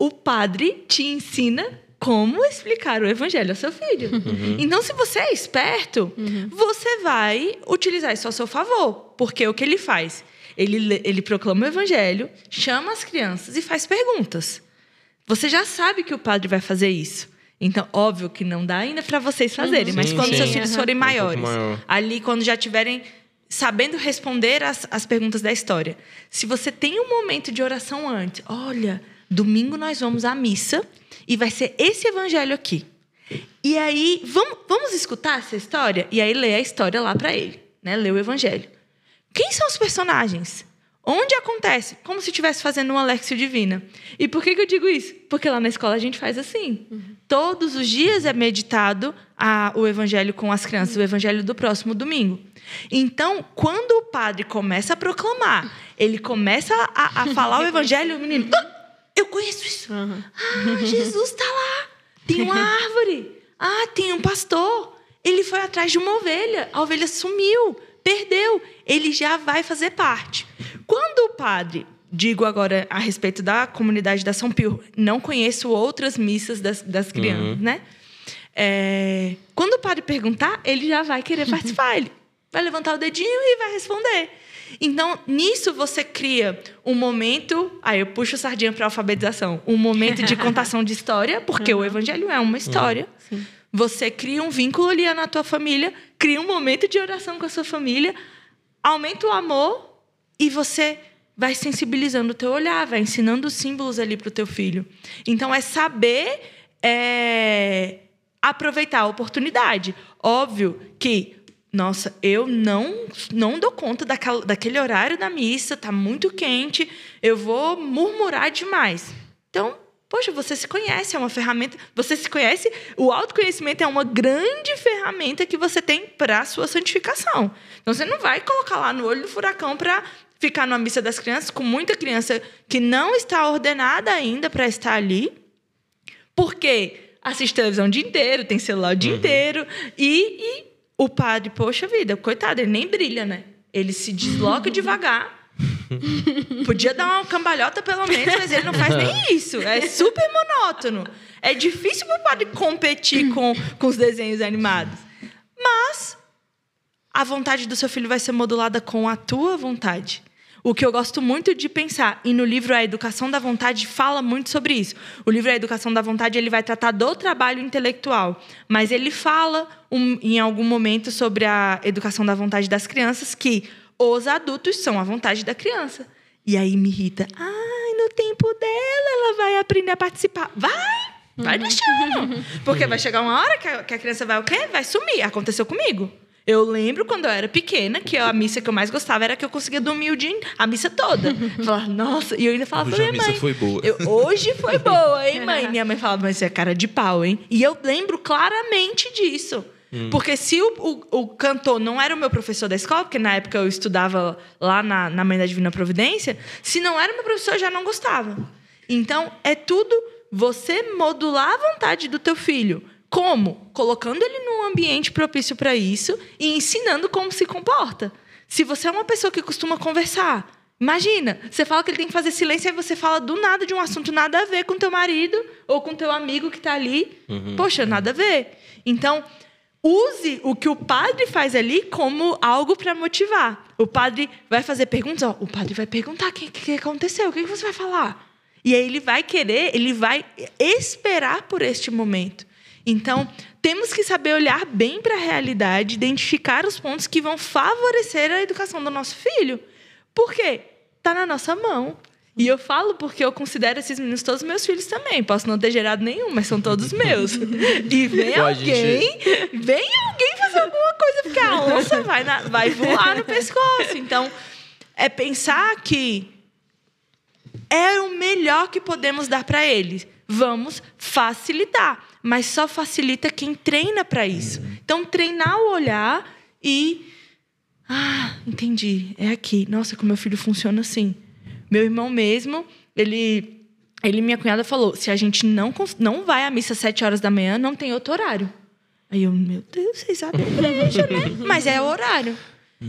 S2: o padre te ensina como explicar o evangelho ao seu filho. Uhum. Então, se você é esperto, uhum. você vai utilizar isso ao seu favor. Porque o que ele faz? Ele, ele proclama o evangelho, chama as crianças e faz perguntas. Você já sabe que o padre vai fazer isso. Então, óbvio que não dá ainda para vocês fazerem, uhum. mas quando sim. seus filhos forem maiores, um ali quando já tiverem sabendo responder as, as perguntas da história. Se você tem um momento de oração antes, olha, Domingo nós vamos à missa e vai ser esse evangelho aqui. E aí, vamos, vamos escutar essa história? E aí, lê a história lá para ele, né? Lê o evangelho. Quem são os personagens? Onde acontece? Como se estivesse fazendo uma Alexio Divina. E por que, que eu digo isso? Porque lá na escola a gente faz assim. Uhum. Todos os dias é meditado a, o evangelho com as crianças, o evangelho do próximo domingo. Então, quando o padre começa a proclamar, ele começa a, a falar o evangelho, o menino. Eu conheço isso. Uhum. Ah, Jesus está lá. Tem uma árvore. Ah, tem um pastor. Ele foi atrás de uma ovelha. A ovelha sumiu, perdeu. Ele já vai fazer parte. Quando o padre, digo agora a respeito da comunidade da São Pio, não conheço outras missas das, das crianças, uhum. né? É, quando o padre perguntar, ele já vai querer participar. Ele vai levantar o dedinho e vai responder. Então, nisso você cria um momento. Aí eu puxo sardinha para alfabetização. Um momento de contação de história, porque uhum. o evangelho é uma história. Uhum. Você cria um vínculo ali na tua família, cria um momento de oração com a sua família, aumenta o amor e você vai sensibilizando o teu olhar, vai ensinando os símbolos ali para o teu filho. Então, é saber é, aproveitar a oportunidade. Óbvio que nossa, eu não não dou conta daquela, daquele horário da missa, tá muito quente, eu vou murmurar demais. Então, poxa, você se conhece, é uma ferramenta, você se conhece, o autoconhecimento é uma grande ferramenta que você tem para a sua santificação. Então, você não vai colocar lá no olho do furacão para ficar numa missa das crianças com muita criança que não está ordenada ainda para estar ali, porque assiste televisão o dia inteiro, tem celular o dia uhum. inteiro e, e o padre, poxa vida, coitado, ele nem brilha, né? Ele se desloca devagar. Podia dar uma cambalhota pelo menos, mas ele não faz nem isso. É super monótono. É difícil para o padre competir com, com os desenhos animados. Mas a vontade do seu filho vai ser modulada com a tua vontade. O que eu gosto muito de pensar, e no livro A Educação da Vontade fala muito sobre isso. O livro A Educação da Vontade ele vai tratar do trabalho intelectual, mas ele fala um, em algum momento sobre a educação da vontade das crianças que os adultos são a vontade da criança. E aí me irrita. Ai, no tempo dela ela vai aprender a participar. Vai! Vai deixando. Porque vai chegar uma hora que a, que a criança vai o quê? Vai sumir. Aconteceu comigo. Eu lembro quando eu era pequena que a missa que eu mais gostava era que eu conseguia dormir o dia, a missa toda. Eu falava, nossa, e eu ainda falava
S4: hoje
S2: pra minha
S4: mãe.
S2: Hoje
S4: foi boa.
S2: Eu, hoje foi boa, hein, mãe? minha mãe falava, mas você é cara de pau, hein? E eu lembro claramente disso. Hum. Porque se o, o, o, cantor não era o meu professor da escola, porque na época eu estudava lá na, na Mãe da Divina Providência, se não era meu professor, eu já não gostava. Então, é tudo você modular a vontade do teu filho como? Colocando ele num ambiente propício para isso e ensinando como se comporta. Se você é uma pessoa que costuma conversar, imagina, você fala que ele tem que fazer silêncio e você fala do nada de um assunto nada a ver com teu marido ou com teu amigo que está ali. Uhum. Poxa, nada a ver. Então, use o que o padre faz ali como algo para motivar. O padre vai fazer perguntas, ó, o padre vai perguntar o que, que aconteceu, o que você vai falar. E aí ele vai querer, ele vai esperar por este momento. Então, temos que saber olhar bem para a realidade, identificar os pontos que vão favorecer a educação do nosso filho. Por quê? Está na nossa mão. E eu falo porque eu considero esses meninos todos meus filhos também. Posso não ter gerado nenhum, mas são todos meus. E vem Pô, alguém, gente... vem alguém fazer alguma coisa, porque a onça vai, na, vai voar no pescoço. Então, é pensar que é o melhor que podemos dar para eles. Vamos facilitar mas só facilita quem treina para isso. Então, treinar o olhar e. Ah, entendi. É aqui. Nossa, como meu filho funciona assim. Meu irmão mesmo, ele. Ele minha cunhada falou: se a gente não, não vai à missa às sete horas da manhã, não tem outro horário. Aí eu, meu Deus, vocês sabem igreja, né? Mas é o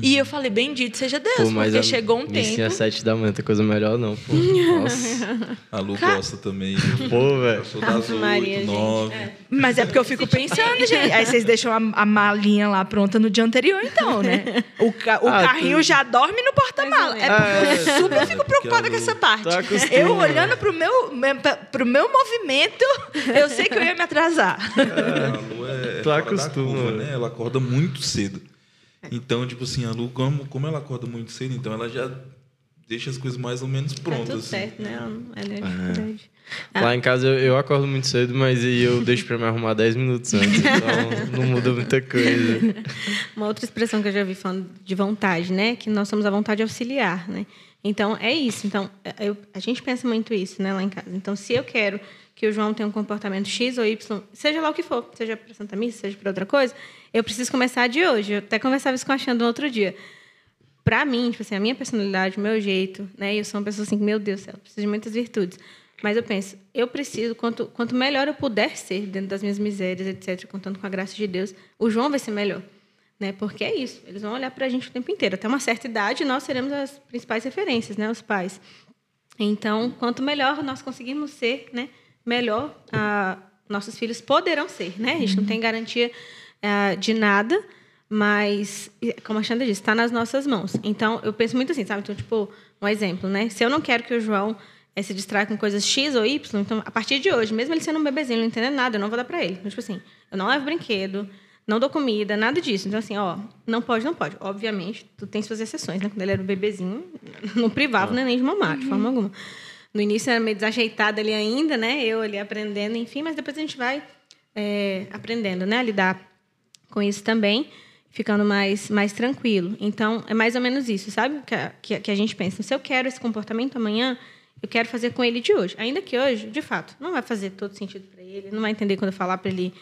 S2: E eu falei, bendito seja Deus, pô, porque a, chegou um tempo.
S1: às sete da manhã, tem coisa melhor não, pô. Nossa.
S4: A Lu Ca... gosta também.
S1: Pô, velho.
S4: Eu sou das Maria, 8, 9.
S2: É. Mas é porque eu fico pensando, gente. Aí vocês deixam a, a, malinha lá pronta no dia anterior, então, né? O, ca... o ah, carrinho tu... já dorme no porta-mala. É porque eu é. super fico preocupada com essa parte. Eu olhando pro meu, pro meu movimento, eu sei que eu ia me atrasar.
S4: É, a Lu é, tu acostuma, né? Ela acorda muito cedo. Então, tipo assim, a Lu, como, como ela acorda muito cedo, então ela já deixa as coisas mais ou menos prontas. Tá tudo
S3: assim. certo, né? Ela é dificuldade.
S1: Ah. Lá em casa eu, eu, acordo muito cedo, mas eu deixo para me arrumar 10 minutos antes, então não muda muita coisa.
S3: Uma outra expressão que eu já vi falando de vontade, né? Que nós somos a vontade auxiliar, né? Então, é isso. Então, eu, a gente pensa muito isso, né, lá em casa. Então, se eu quero que o João tenha um comportamento X ou Y, seja lá o que for, seja para Santa Missa, seja para outra coisa, eu preciso começar de hoje. Eu até conversava isso com a Xanda no outro dia. Para mim, tipo assim, a minha personalidade, o meu jeito, né? Eu sou uma pessoa assim, meu Deus do céu, preciso de muitas virtudes. Mas eu penso, eu preciso, quanto, quanto melhor eu puder ser dentro das minhas misérias, etc., contando com a graça de Deus, o João vai ser melhor. Né? Porque é isso, eles vão olhar para a gente o tempo inteiro. Até uma certa idade, nós seremos as principais referências, né? os pais. Então, quanto melhor nós conseguirmos ser, né? melhor ah, nossos filhos poderão ser. Né? A gente não tem garantia ah, de nada, mas, como a Xanda disse, está nas nossas mãos. Então, eu penso muito assim, sabe? Então, tipo, um exemplo, né? Se eu não quero que o João é, se distraia com coisas X ou Y, então, a partir de hoje, mesmo ele sendo um bebezinho, não entendendo nada, eu não vou dar para ele. Então, tipo assim, eu não levo brinquedo, não dou comida, nada disso. Então, assim, ó, não pode, não pode. Obviamente, tu tem suas exceções, né? Quando ele era um bebezinho, não privava ah. nem de mamar, de forma alguma. No início era meio desajeitado ali ainda, né? Eu ali aprendendo, enfim, mas depois a gente vai é, aprendendo, né? A lidar com isso também ficando mais, mais tranquilo. Então, é mais ou menos isso, sabe? Que a, que, que a gente pensa. Se eu quero esse comportamento amanhã, eu quero fazer com ele de hoje. Ainda que hoje, de fato, não vai fazer todo sentido para ele, não vai entender quando eu falar para ele,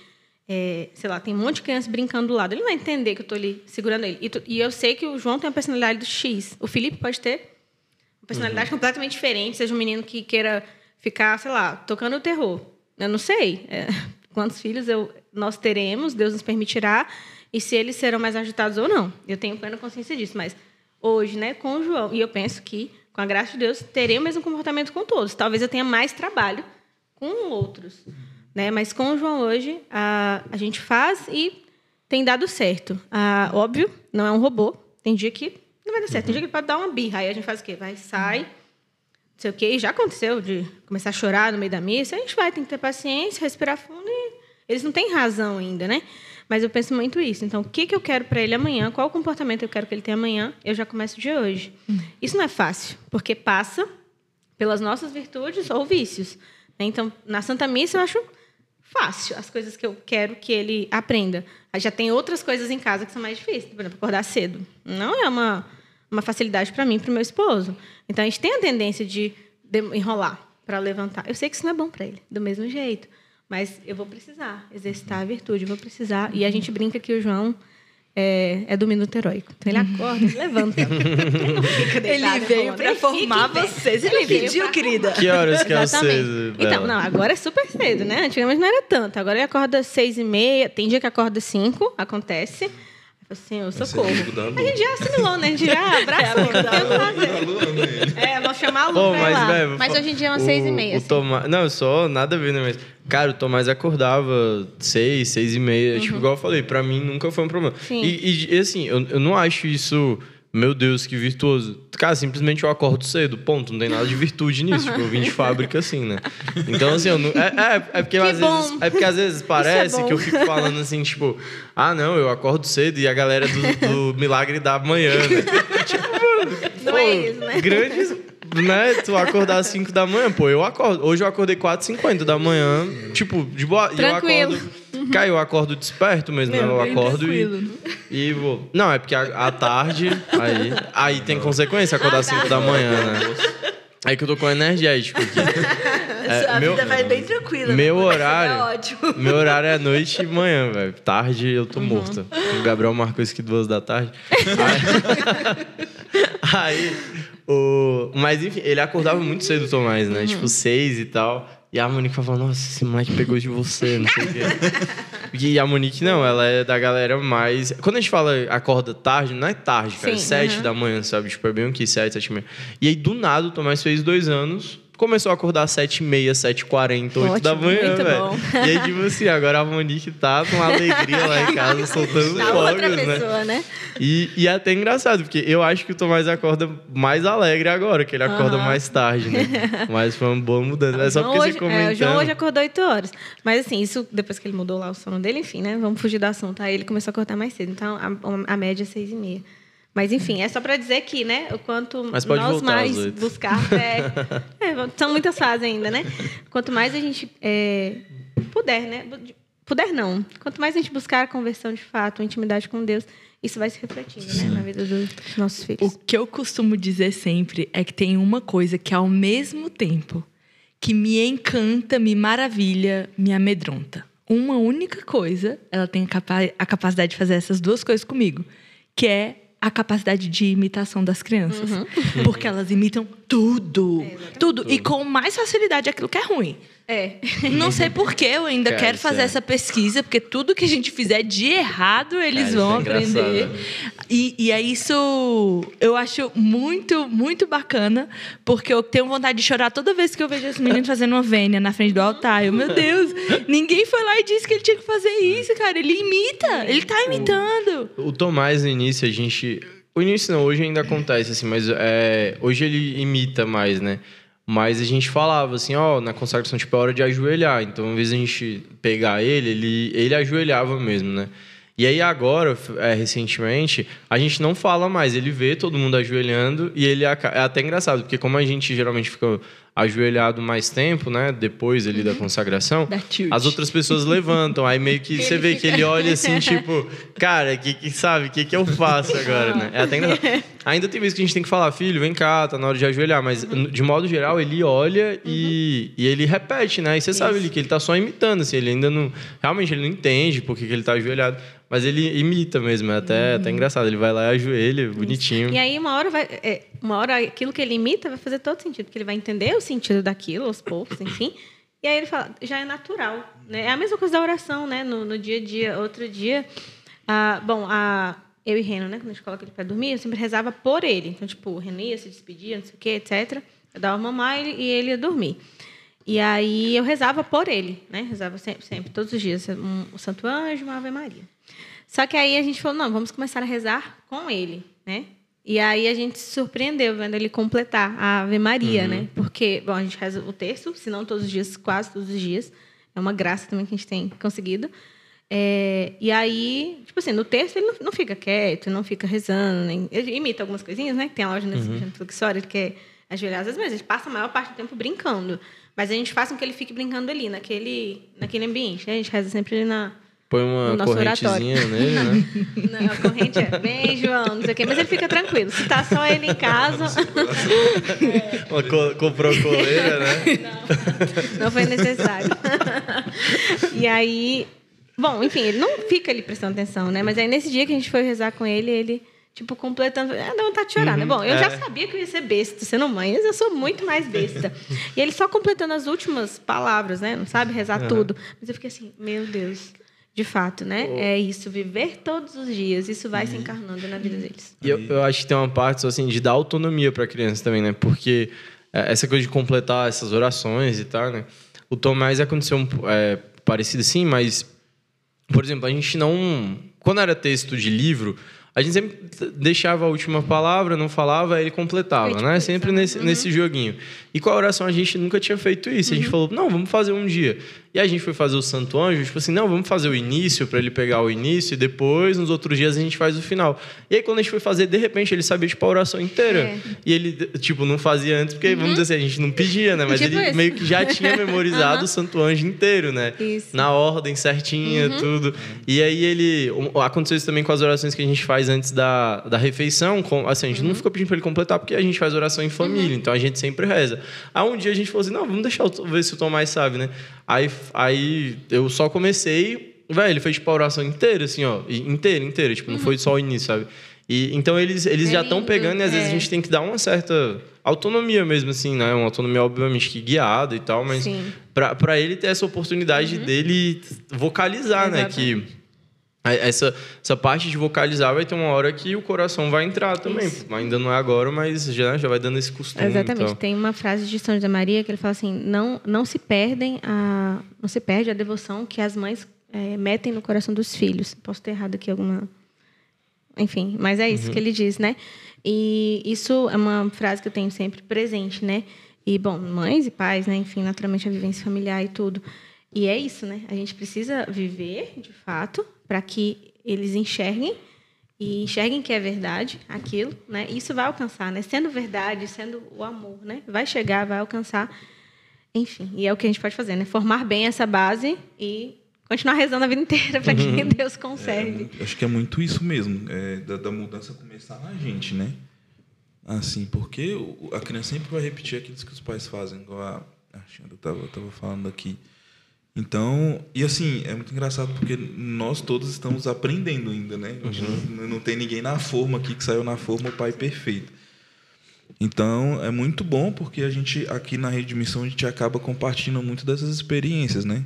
S3: é, sei lá, tem um monte de criança brincando do lado. Ele não vai entender que eu estou ali segurando ele. E, tu, e, eu sei que o João tem uma personalidade do X. O Felipe pode ter uma personalidade uhum. completamente diferente, seja um menino que queira ficar, sei lá, tocando o terror. Eu não sei é, quantos filhos eu, nós teremos, Deus nos permitirá e se eles serão mais agitados ou não. Eu tenho plena consciência disso, mas hoje, né, com o João, e eu penso que, com a graça de Deus, terei o mesmo comportamento com todos. Talvez eu tenha mais trabalho com outros, né? Mas com o João hoje, a, a gente faz e tem dado certo. Ah, óbvio, não é um robô. Tem dia que não vai dar certo. Tem dia que pode dar uma birra. Aí a gente faz o quê? Vai, sai, sei o quê. E já aconteceu de começar a chorar no meio da missa. A gente vai, tem que ter paciência, respirar fundo e eles não têm razão ainda, né? Mas eu penso muito isso. Então, o que, que eu quero para ele amanhã? Qual o comportamento eu quero que ele tenha amanhã? Eu já começo de hoje. Hum. Isso não é fácil, porque passa pelas nossas virtudes ou vícios. Né? Então, na Santa Missa, eu acho fácil as coisas que eu quero que ele aprenda. Aí já tem outras coisas em casa que são mais difíceis. Por exemplo, acordar cedo. Não é uma, uma facilidade para mim e para o meu esposo. Então, a gente tem a tendência de enrolar para levantar. Eu sei que isso não é bom para ele, do mesmo jeito. Mas eu vou precisar exercitar a virtude, vou precisar. E a gente brinca que o João é, é do minuto heróico. Então ele acorda, ele levanta.
S2: Ele, ele veio para formar vocês. Ele, ele pediu, querida.
S1: Que horas que é cedo?
S3: Então, não, agora é super cedo, né? Antigamente não era tanto. Agora ele acorda às seis e meia. Tem dia que acorda cinco, acontece. Assim, o socorro. A gente já assimilou, né? A gente já abraçou. É, é, vamos chamar a Lu oh, mas, lá. mas hoje em dia é umas o, seis e meia.
S1: O assim. Tomás... Não, só nada a ver, né? Mas, cara, o Tomás acordava seis, seis e meia. Uhum. Tipo, igual eu falei, pra mim nunca foi um problema. E, e, assim, eu, eu não acho isso meu Deus, que virtuoso. Cara, simplesmente eu acordo cedo, ponto. Não tem nada de virtude nisso. Tipo, eu vim de fábrica assim, né? Então, assim, eu não... é, é, é, porque às vezes, é porque às vezes é parece é que eu fico falando assim, tipo, ah, não, eu acordo cedo e a galera do, do milagre da manhã, né? tipo, mano,
S3: não pô, é isso, né?
S1: Grandes né, tu acordar às 5 da manhã, pô, eu acordo. Hoje eu acordei 4h50 da manhã, tipo, de boa.
S3: Tranquilo.
S1: E eu acordo. Cara, eu acordo desperto mesmo, né? Eu acordo e. E vou. Não, é porque à tarde, aí, aí tem consequência acordar às 5 da manhã, né? Aí que eu tô com energético aqui.
S2: É, a meu, vida vai bem tranquila. Né?
S1: Meu né? horário. Ótimo. Meu horário é noite e manhã, velho. Tarde eu tô uhum. morto. O Gabriel marcou isso aqui duas da tarde. Aí, aí o, mas enfim, ele acordava muito cedo, Tomás, né? Uhum. Tipo, seis e tal. E a Monique falou, nossa, esse moleque pegou de você, não sei o quê. E a Monique, não, ela é da galera mais... Quando a gente fala acorda tarde, não é tarde, cara. Sim, é sete uhum. da manhã, sabe? Tipo, é bem o que? Sete, sete e meia. E aí, do nada, o Tomás fez dois anos começou a acordar às 7h30, 7h40, 8 da manhã, velho. E aí, tipo assim, agora a Monique tá com alegria lá em casa, soltando tá fogos, outra né? pessoa, né? né? E, e é até engraçado, porque eu acho que o Tomás acorda mais alegre agora, que ele acorda uhum. mais tarde, né? Mas foi uma boa mudança. É só porque
S3: hoje,
S1: você comentando... É,
S3: o João hoje acordou 8 horas. Mas assim, isso depois que ele mudou lá o sono dele, enfim, né? Vamos fugir do assunto. Aí ele começou a acordar mais cedo. Então, a, a média é 6h30. Mas, enfim, é só para dizer que, né, o quanto nós mais buscar. É, é, são muitas fases ainda, né? Quanto mais a gente é, puder, né? Puder não. Quanto mais a gente buscar a conversão de fato, a intimidade com Deus, isso vai se refletindo né, na vida dos nossos filhos.
S2: O que eu costumo dizer sempre é que tem uma coisa que, ao mesmo tempo que me encanta, me maravilha, me amedronta. Uma única coisa, ela tem a capacidade de fazer essas duas coisas comigo, que é a capacidade de imitação das crianças. Uhum. Porque elas imitam tudo. É, tudo. E com mais facilidade aquilo que é ruim. É. Não sei por que eu ainda
S1: Cara,
S2: quero fazer
S1: é.
S2: essa pesquisa, porque tudo que a gente fizer de errado, eles
S1: Cara,
S2: vão
S1: é
S2: aprender. E, e é isso, eu acho muito, muito bacana, porque eu tenho vontade de chorar toda vez que eu vejo esse menino fazendo uma vênia na frente do altar. Eu, meu Deus, ninguém foi lá e disse que ele tinha que fazer isso, cara. Ele imita, ele tá imitando.
S1: O Tomás, no início, a gente. O início não, hoje ainda acontece, assim, mas é, hoje ele imita mais, né? Mas a gente falava assim, ó, na consagração, tipo, é hora de ajoelhar. Então, uma vez a gente pegar ele, ele, ele ajoelhava mesmo, né? E aí agora, é, recentemente, a gente não fala mais. Ele vê todo mundo ajoelhando e ele é até engraçado, porque como a gente geralmente fica ajoelhado mais tempo, né? Depois ali da consagração,
S2: Da tilt.
S1: as outras pessoas levantam. Aí meio que você vê que ele olha assim, tipo, cara, que, que sabe, o que, que eu faço agora, né? É até engraçado. Ainda tem vezes que a gente tem que falar, filho, vem cá, tá na hora de ajoelhar. Mas, de modo geral, ele olha e, e ele repete, né? E você sabe ali que ele tá só imitando, assim, ele ainda não. Realmente ele não entende por que, que ele tá ajoelhado. Mas ele imita mesmo, é até, até engraçado. Ele vai lá e ajoelha, bonitinho.
S3: E aí, uma hora, vai, é, uma hora aquilo que ele imita vai fazer todo sentido, porque ele vai entender o sentido daquilo, aos poucos, enfim. E aí ele fala, já é natural. Né? É a mesma coisa da oração, né? No, no dia a dia. Outro dia, ah, bom, a, eu e Reno, né? Quando a gente coloca ele para dormir, eu sempre rezava por ele. Então, tipo, o Reno ia se despedia, não sei o quê, etc. Eu dava mamar e ele ia dormir. E aí eu rezava por ele, né? Rezava sempre, sempre todos os dias, um, o Santo Anjo, uma Ave Maria. Só que aí a gente falou, não, vamos começar a rezar com ele, né? E aí a gente se surpreendeu vendo ele completar a Ave Maria, né? Porque, bom, a gente reza o terço, se não todos os dias, quase todos os dias. É uma graça também que a gente tem conseguido. É, e aí, tipo assim, no terço ele não, não fica quieto, não fica rezando, nem, ele imita algumas coisinhas, né? Tem a loja nesse uhum. Fluxório, ele quer ajoelhar às vezes, mas ele passa a maior parte do tempo brincando. Mas a gente faz com que ele fique brincando ali, naquele, naquele ambiente. Né? A gente reza sempre ali na,
S1: Põe uma
S3: no
S1: correntezinha nele, né?
S3: Não, a corrente é bem, João, não sei o quê. Mas ele fica tranquilo. Se tá só ele em casa.
S1: Uma co comprou coleira, né?
S3: Não, não foi necessário. E aí. Bom, enfim, ele não fica ali prestando atenção, né? Mas aí nesse dia que a gente foi rezar com ele, ele. Tipo, completando. Ah, dá vontade de chorar, né? Bom, eu já
S1: é.
S3: sabia que eu ia ser besta sendo mãe, mas eu sou muito mais besta. E ele só completando as últimas palavras, né? Não sabe rezar tudo. Mas eu fiquei assim, meu Deus. De fato, né? É isso, viver todos os dias. Isso vai se encarnando na vida deles.
S1: E eu, eu acho que tem uma parte assim, de dar autonomia para a criança também, né? Porque é, essa coisa de completar essas orações e tal, né? O Tomás aconteceu um, é, parecido assim, mas, por exemplo, a gente não. Quando era texto de livro, a gente sempre deixava a última palavra, não falava, aí ele completava,
S3: Foi
S1: né?
S3: tipo
S1: Sempre nesse, nesse joguinho. E com a oração a gente nunca tinha feito isso. A gente falou, não, vamos fazer um dia. E a gente foi fazer o Santo Anjo, tipo assim, não, vamos fazer o início para ele pegar o início e depois, nos outros dias, a gente faz o final. E aí, quando a gente foi fazer, de repente, ele sabia, tipo, a oração inteira.
S3: É.
S1: E ele, tipo, não fazia antes, porque, vamos dizer assim, a gente não pedia, né? Mas
S3: Tipo
S1: ele
S3: isso.
S1: meio que já tinha memorizado o Santo Anjo inteiro, né?
S3: Isso.
S1: Na ordem certinha, tudo. E aí ele. Aconteceu isso também com as orações que a gente faz antes da, da refeição. Com, assim, a gente não fica pedindo pra ele completar, porque a gente faz oração em família, então a gente sempre reza. Aí um dia a gente falou assim: não, vamos deixar ver se o Tomás sabe, né? Aí, aí eu só comecei. Velho, ele fez tipo a oração inteira, assim, ó. Inteira, inteira. Tipo, não foi só o início, sabe? E, então eles, eles
S3: É
S1: já estão pegando e às vezes a
S3: é.
S1: gente tem que dar uma certa autonomia mesmo, assim, né? Uma autonomia, obviamente, que guiada e tal, mas pra ele ter essa oportunidade dele vocalizar, né? Que essa, essa parte de vocalizar vai ter uma hora que o coração vai entrar também.
S3: Isso.
S1: Ainda não é agora, mas já, já vai dando esse costume.
S3: Exatamente.
S1: então.
S3: Tem uma frase de São José Maria que ele fala assim: não, não se perdem a, não se perde a devoção que as mães eh, metem no coração dos filhos. Posso ter errado aqui alguma, enfim, mas é isso que ele diz, né? E isso é uma frase que eu tenho sempre presente, né? E bom, mães e pais, né? Enfim, naturalmente a vivência familiar e tudo. E é isso, né? A gente precisa viver, de fato, para que eles enxerguem e enxerguem que é verdade aquilo, né? Isso vai alcançar, né? Sendo verdade, sendo o amor, né? Vai chegar, vai alcançar. Enfim, e é o que a gente pode fazer, né? Formar bem essa base e continuar rezando a vida inteira para que Deus conserve.
S4: É, acho que é muito isso mesmo, é, da, da mudança começar na gente, né? Assim, porque a criança sempre vai repetir aquilo que os pais fazem, igual a, a Xanda estava tava falando aqui. Então, e assim, é muito engraçado porque nós todos estamos aprendendo ainda, né? Gente não, não tem ninguém na forma aqui que saiu na forma o pai perfeito. Então é muito bom porque a gente aqui na rede de missão a gente acaba compartilhando muito dessas experiências, né?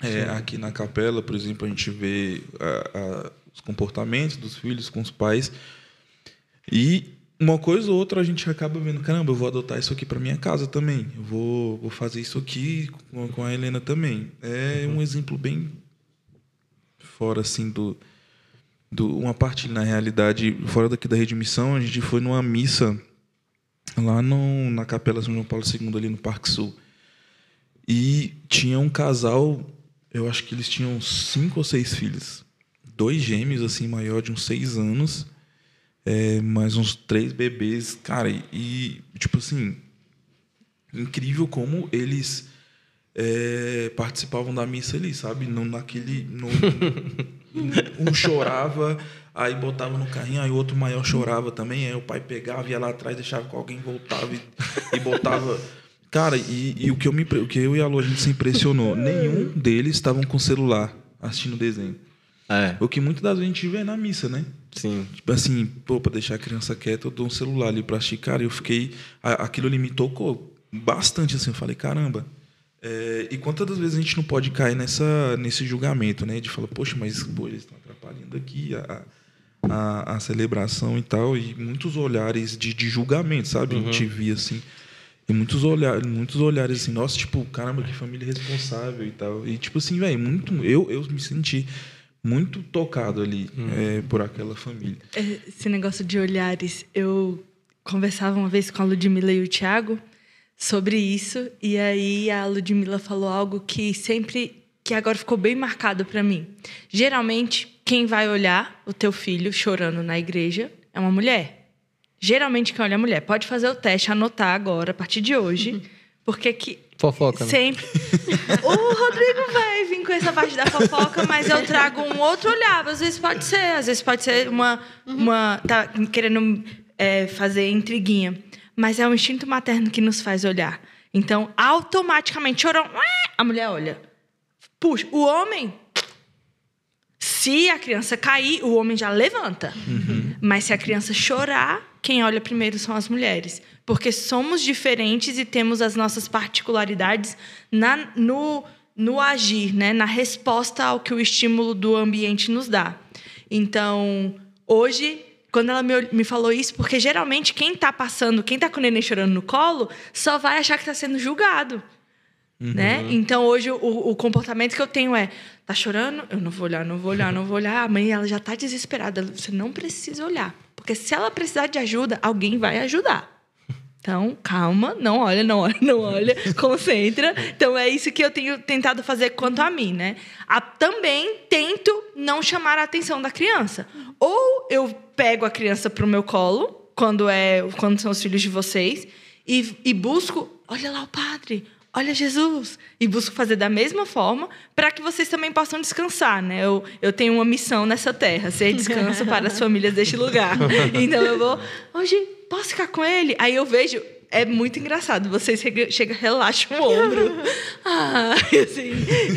S4: É, aqui na capela, por exemplo, a gente vê a, a, os comportamentos dos filhos com os pais e uma coisa ou outra a gente acaba vendo, caramba, eu vou adotar isso aqui para minha casa também. Eu vou, vou fazer isso aqui com, com a Helena também. É um exemplo bem fora assim do, do uma parte na realidade fora daqui da rede de missão. A gente foi numa missa lá no, na Capela São João Paulo II ali no Parque Sul e tinha um casal, eu acho que eles tinham cinco ou seis filhos, dois gêmeos assim maior de uns seis anos é, mais uns três bebês, cara, e, tipo assim, incrível como eles é, participavam da missa ali, sabe? Não naquele. No, um chorava, aí botava no carrinho, aí o outro maior chorava também, aí o pai pegava, ia lá atrás, deixava com alguém, voltava e, e botava. Cara, e, e, o, que eu me, o que eu e a Lu a gente se impressionou, nenhum deles estavam com celular assistindo desenho. É. O que muitas das vezes a gente vê na missa, né?
S1: Sim.
S4: Tipo assim, pô, pra deixar a criança quieta, eu dou um celular ali pra assistir. Cara, eu fiquei. Aquilo ali me tocou bastante, assim. Eu falei, caramba. É, e quantas das vezes a gente não pode cair nessa, nesse julgamento, né? De falar, poxa, mas pô, eles estão atrapalhando aqui a, a, a, celebração e tal. E muitos olhares de, de julgamento, sabe? Uhum. A gente via assim. E muitos olhares, muitos olhares assim, nossa, tipo, caramba, que família responsável e tal. E tipo assim, velho, muito. Eu, eu me senti muito tocado ali hum. é, por aquela família.
S2: Esse negócio de olhares, eu conversava uma vez com a Ludmilla e o Thiago sobre isso, e aí a Ludmilla falou algo que sempre, que agora ficou bem marcado para mim. Geralmente, quem vai olhar o teu filho chorando na igreja é uma mulher. Geralmente quem olha é a mulher. Pode fazer o teste, anotar agora, a partir de hoje, porque que
S1: Fofoca. Né?
S2: Sempre. o Rodrigo vai com essa parte da fofoca, mas eu trago um outro olhar. Às vezes pode ser, às vezes pode ser uma. uma tá querendo é, fazer intriguinha. Mas é o instinto materno que nos faz olhar. Então, automaticamente, chorou. A mulher olha. Puxa, o homem. Se a criança cair, o homem já levanta. Uhum. Mas se a criança chorar, quem olha primeiro são as mulheres porque somos diferentes e temos as nossas particularidades na, no, no agir, né? na resposta ao que o estímulo do ambiente nos dá. Então, hoje, quando ela me, me falou isso, porque geralmente quem está passando, quem está com o neném chorando no colo, só vai achar que está sendo julgado. Uhum. Né? Então hoje o, o, comportamento que eu tenho é tá chorando, eu não vou olhar, não vou olhar, não vou olhar. A mãe ela já está desesperada, você não precisa olhar, porque se ela precisar de ajuda, alguém vai ajudar. Então, calma, não olha, não olha, não olha, concentra. Então, é isso que eu tenho tentado fazer quanto a mim, né? A, também tento não chamar a atenção da criança. Ou eu pego a criança para o meu colo, quando, é, quando são os filhos de vocês, e, e busco, olha lá o padre, olha Jesus. E busco fazer da mesma forma para que vocês também possam descansar, né? Eu, eu tenho uma missão nessa terra, ser descanso para as famílias deste lugar. Então eu vou, hoje posso ficar com ele? Aí eu vejo, é muito engraçado. Você chega, chega relaxa o ombro. ah, assim.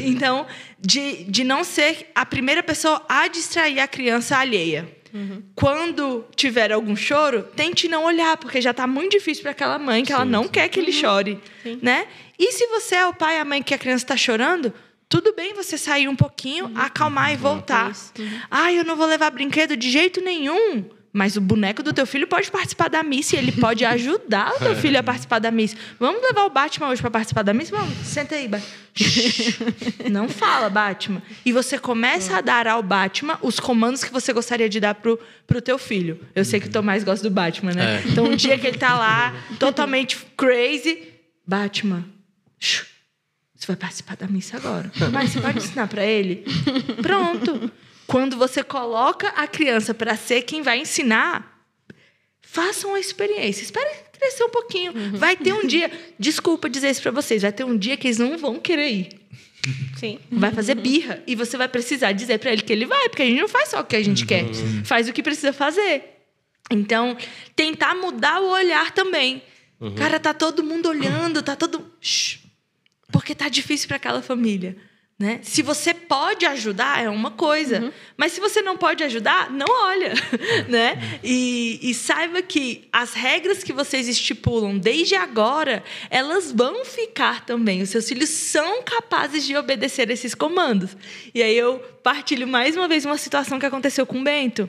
S2: Então, de, de não ser a primeira pessoa a distrair a criança alheia. Uhum. Quando tiver algum choro, tente não olhar, porque já está muito difícil para aquela mãe que sim, ela não sim. quer que ele uhum. chore, sim. né? E se você é o pai e a mãe que a criança está chorando, tudo bem você sair um pouquinho, uhum. acalmar e uhum. voltar. Uhum. Ah, eu não vou levar brinquedo de jeito nenhum. Mas o boneco do teu filho pode participar da missa e ele pode ajudar o teu filho a participar da missa. Vamos levar o Batman hoje para participar da missa? Vamos, senta aí, Batman. Não fala, Batman. E você começa a dar ao Batman os comandos que você gostaria de dar pro, pro teu filho. Eu sei que o Tomás gosta do Batman, né? É. Então, um dia que ele tá lá, totalmente crazy, Batman, você vai participar da missa agora. Mas você pode ensinar para ele? Pronto. Quando você coloca a criança para ser quem vai ensinar, façam a experiência. Espere crescer um pouquinho. Uhum. Vai ter um dia, desculpa dizer isso para vocês, vai ter um dia que eles não vão querer ir.
S3: Sim.
S2: Vai fazer birra e você vai precisar dizer para ele que ele vai, porque a gente não faz só o que a gente uhum. quer, faz o que precisa fazer. Então, tentar mudar o olhar também. Uhum. Cara, tá todo mundo olhando, tá todo, Shhh. Porque tá difícil para aquela família Né? Se você pode ajudar, é uma coisa. Uhum. Mas se você não pode ajudar, não olha. né? E, e, saiba que as regras que vocês estipulam desde agora, elas vão ficar também. Os seus filhos são capazes de obedecer esses comandos. E aí eu partilho mais uma vez uma situação que aconteceu com o Bento.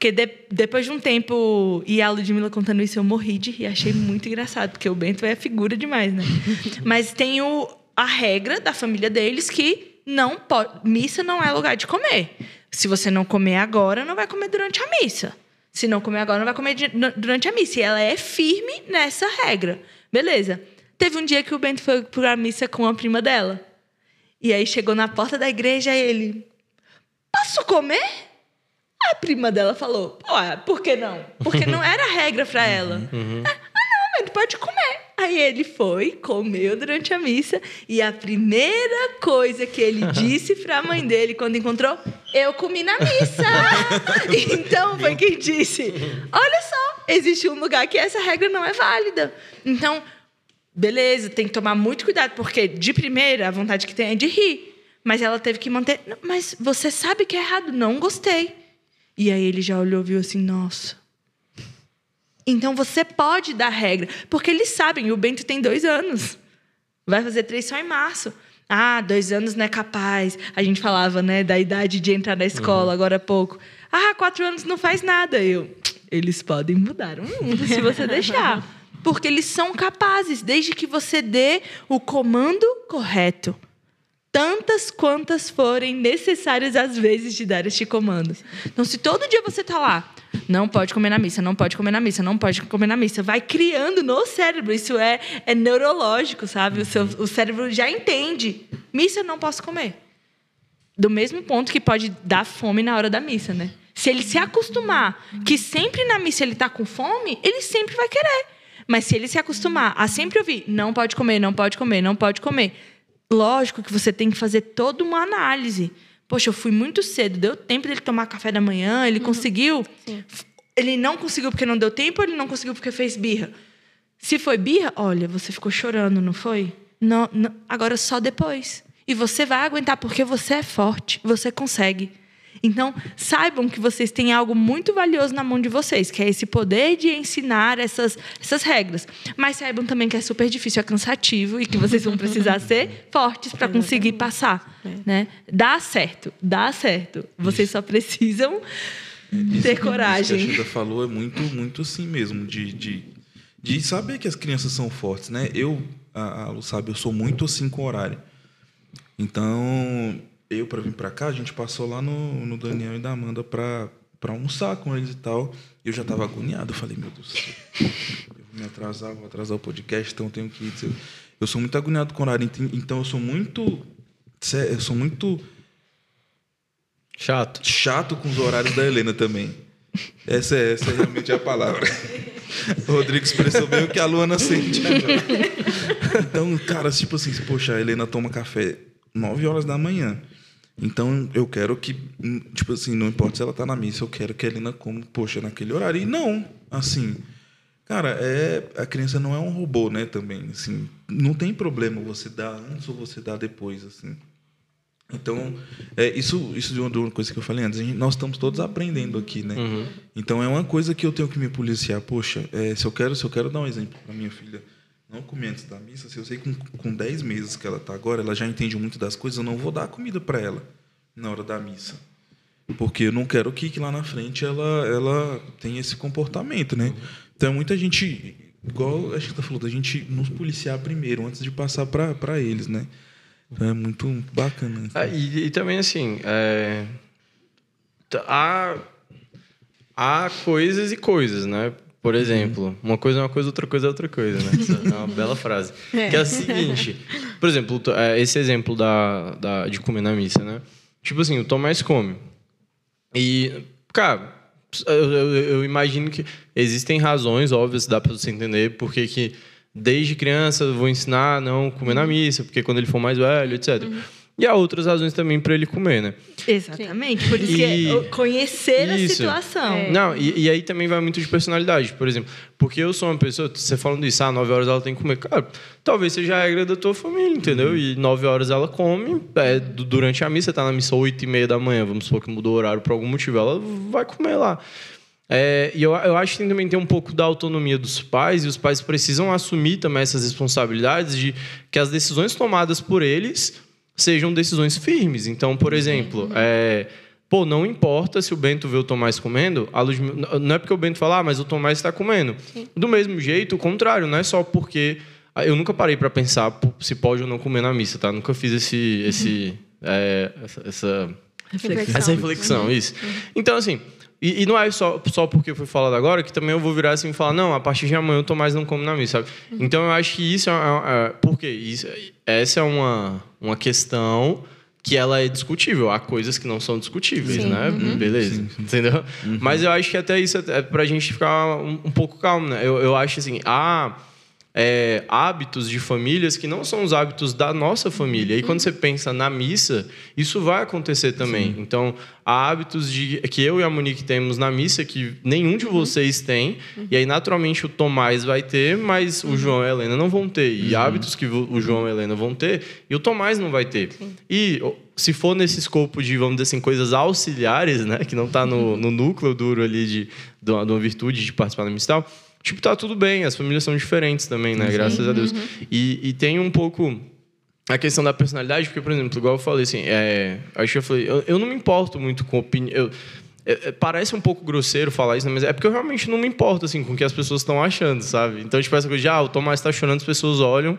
S2: Porque de, depois de um tempo, e a Ludmilla contando isso, eu morri de rir. Achei muito engraçado, porque o Bento é figura demais, né? Mas tem o, a regra da família deles que não pode. Missa não é lugar de comer. Se você não comer agora, não vai comer durante a missa. Se não comer agora, não vai comer durante a missa. E ela é firme nessa regra. Beleza. Teve um dia que o Bento foi para a missa com a prima dela. E aí chegou na porta da igreja e ele. Posso comer? A prima dela falou: Ué, por que não? Porque não era regra para ela. Uhum. Ah, não, Bento, pode comer. Aí ele foi, comeu durante a missa e a primeira coisa que ele disse para a mãe dele quando encontrou, eu comi na missa. então foi quem disse: olha só, existe um lugar que essa regra não é válida. Então, beleza, tem que tomar muito cuidado porque de primeira a vontade que tem é de rir, mas ela teve que manter. Mas você sabe que é errado, não gostei. E aí ele já olhou e viu assim: nossa então você pode dar regra, porque eles sabem, o Bento tem dois anos. Vai fazer três só em março. Ah, dois anos não é capaz. A gente falava, né, da idade de entrar na escola uhum. agora há pouco. Ah, quatro anos não faz nada. Eu, eles podem mudar o mundo se você deixar. Porque eles são capazes, desde que você dê o comando correto. Tantas quantas forem necessárias às vezes de dar este comando. Então, se todo dia você está lá, não pode comer na missa, não pode comer na missa, não pode comer na missa. Vai criando no cérebro. Isso é, é neurológico, sabe? O, seu, o cérebro já entende. Missa não posso comer. Do mesmo ponto que pode dar fome na hora da missa, né? Se ele se acostumar que sempre na missa ele está com fome, ele sempre vai querer. Mas se ele se acostumar a sempre ouvir, não pode comer, não pode comer, não pode comer, lógico que você tem que fazer toda uma análise. Poxa, eu fui muito cedo, deu tempo dele tomar café da manhã, ele uhum. conseguiu. Sim. Ele não conseguiu porque não deu tempo ou ele não conseguiu porque fez birra? Se foi birra, olha, você ficou chorando, não foi? Não, não, agora só depois. E você vai aguentar porque você é forte, você consegue. Então, saibam que vocês têm algo muito valioso na mão de vocês, que é esse poder de ensinar essas, essas regras. Mas saibam também que é super difícil, é cansativo e que vocês vão precisar ser fortes para conseguir passar. É. Né? Dá certo, dá certo. Vocês só precisam isso ter coragem.
S4: Isso que a Chida falou é muito, muito assim mesmo, de, de, de saber que as crianças são fortes. Né? Eu, a, a Lu sabe, eu sou muito assim com horário. Então, eu para vir para cá, a gente passou lá no, no Daniel e da Amanda para para almoçar com eles e tal. Eu já estava agoniado. Eu falei, meu Deus, eu vou me atrasar, vou atrasar o podcast, então eu tenho que ir. Eu sou muito agoniado com horário, então eu sou muito. Eu sou muito.
S1: Chato.
S4: Chato com os horários da Helena também. Essa é, essa é realmente a palavra. O Rodrigo expressou bem o que a Luana sente agora. Então, cara, tipo assim, poxa, a Helena toma café 9 horas da manhã. Então eu quero que, tipo assim, não importa se ela tá na missa, eu quero que a Helena coma, poxa, naquele horário. E não, assim, cara, é, a criança não é um robô, né, também, assim, não tem problema você dar antes ou você dar depois, assim. Então, é, isso, isso de uma coisa que eu falei antes, gente, nós estamos todos aprendendo aqui, né? Uhum. Então é uma coisa que eu tenho que me policiar. Poxa, é, se eu quero, se eu quero dar um exemplo para minha filha, não comer antes da missa, se eu sei que com, com 10 meses que ela está agora, ela já entende muito das coisas, eu não vou dar comida para ela na hora da missa. Porque eu não quero que, que lá na frente ela, ela tenha esse comportamento, né? Então, muita gente, igual a gente tá falando, a gente nos policiar primeiro, antes de passar para eles, né? Então, é muito bacana.
S1: Ah, e, e, também, assim, é... há, há coisas e coisas, né? Por exemplo, uma coisa é uma coisa, outra coisa é outra coisa, né? É uma bela frase. É. Que é a seguinte, por exemplo, é, esse exemplo da, da, de comer na missa, né? Tipo assim, o Tomás come. E, cara, eu, eu, eu imagino que existem razões óbvias, dá para você entender, porque que desde criança eu vou ensinar a não comer na missa, porque quando ele for mais velho, etc. Uhum. E há outras razões também para ele comer, né?
S2: Exatamente. Por isso
S1: E-
S2: que é conhecer a
S1: Isso.
S2: situação.
S3: É.
S1: Não, e, e aí também vai muito de personalidade. Por exemplo, porque eu sou uma pessoa, você falando isso, ah, 9 horas ela tem que comer. Cara, talvez seja a regra da tua família, entendeu? E 9 horas ela come, é, du- durante a missa, você tá na missa 8 e meia da manhã, vamos supor que mudou o horário por algum motivo, ela vai comer lá. É, e eu, eu acho que tem, também tem um pouco da autonomia dos pais, e os pais precisam assumir também essas responsabilidades de que as decisões tomadas por eles sejam decisões firmes. Então, por exemplo, é, pô, não importa se o Bento vê o Tomás comendo, não é porque o Bento fala, ah, mas o Tomás está comendo. Do mesmo jeito, o contrário, não é só porque. ah, Eu nunca parei para pensar se pode ou não comer na missa, tá? Nunca fiz esse, esse, é, essa- essa
S2: Reflexão.
S1: essa reflexão, isso. Então, assim, e, e não é só, só porque foi falado agora que também eu vou virar assim e falar, não, a partir de amanhã o Tomás não come na missa, sabe? Então eu acho que isso é. é, é por quê? Isso, essa é uma, uma questão que ela é discutível. Há coisas que não são discutíveis,
S3: Sim.
S1: né? Beleza. Entendeu? Mas eu acho que até isso é pra gente ficar um, um pouco calmo, né? Eu, eu acho assim, há é, hábitos de famílias que não são os hábitos da nossa família. E quando você pensa na missa, isso vai acontecer também. Então, há hábitos de, que eu e a Monique temos na missa que nenhum de vocês tem. E aí, naturalmente, o Tomás vai ter, mas o João e a Helena não vão ter. E hábitos que o João e a Helena vão ter, e o Tomás não vai ter. E o- se for nesse escopo de, vamos dizer assim, coisas auxiliares, né? Que não está no, no núcleo duro ali de, de, uma, de uma virtude de participar da missa e tal, tipo, tá tudo bem. As famílias são diferentes também, né? Graças a Deus. E, e tem um pouco a questão da personalidade, porque, por exemplo, igual eu falei assim, é, acho que eu falei, eu, eu não me importo muito com opinião. parece um pouco grosseiro falar isso, né, mas é porque eu realmente não me importo assim, com o que as pessoas estão achando, sabe? Então, tipo, essa coisa de, ah, o Tomás tá chorando, as pessoas olham.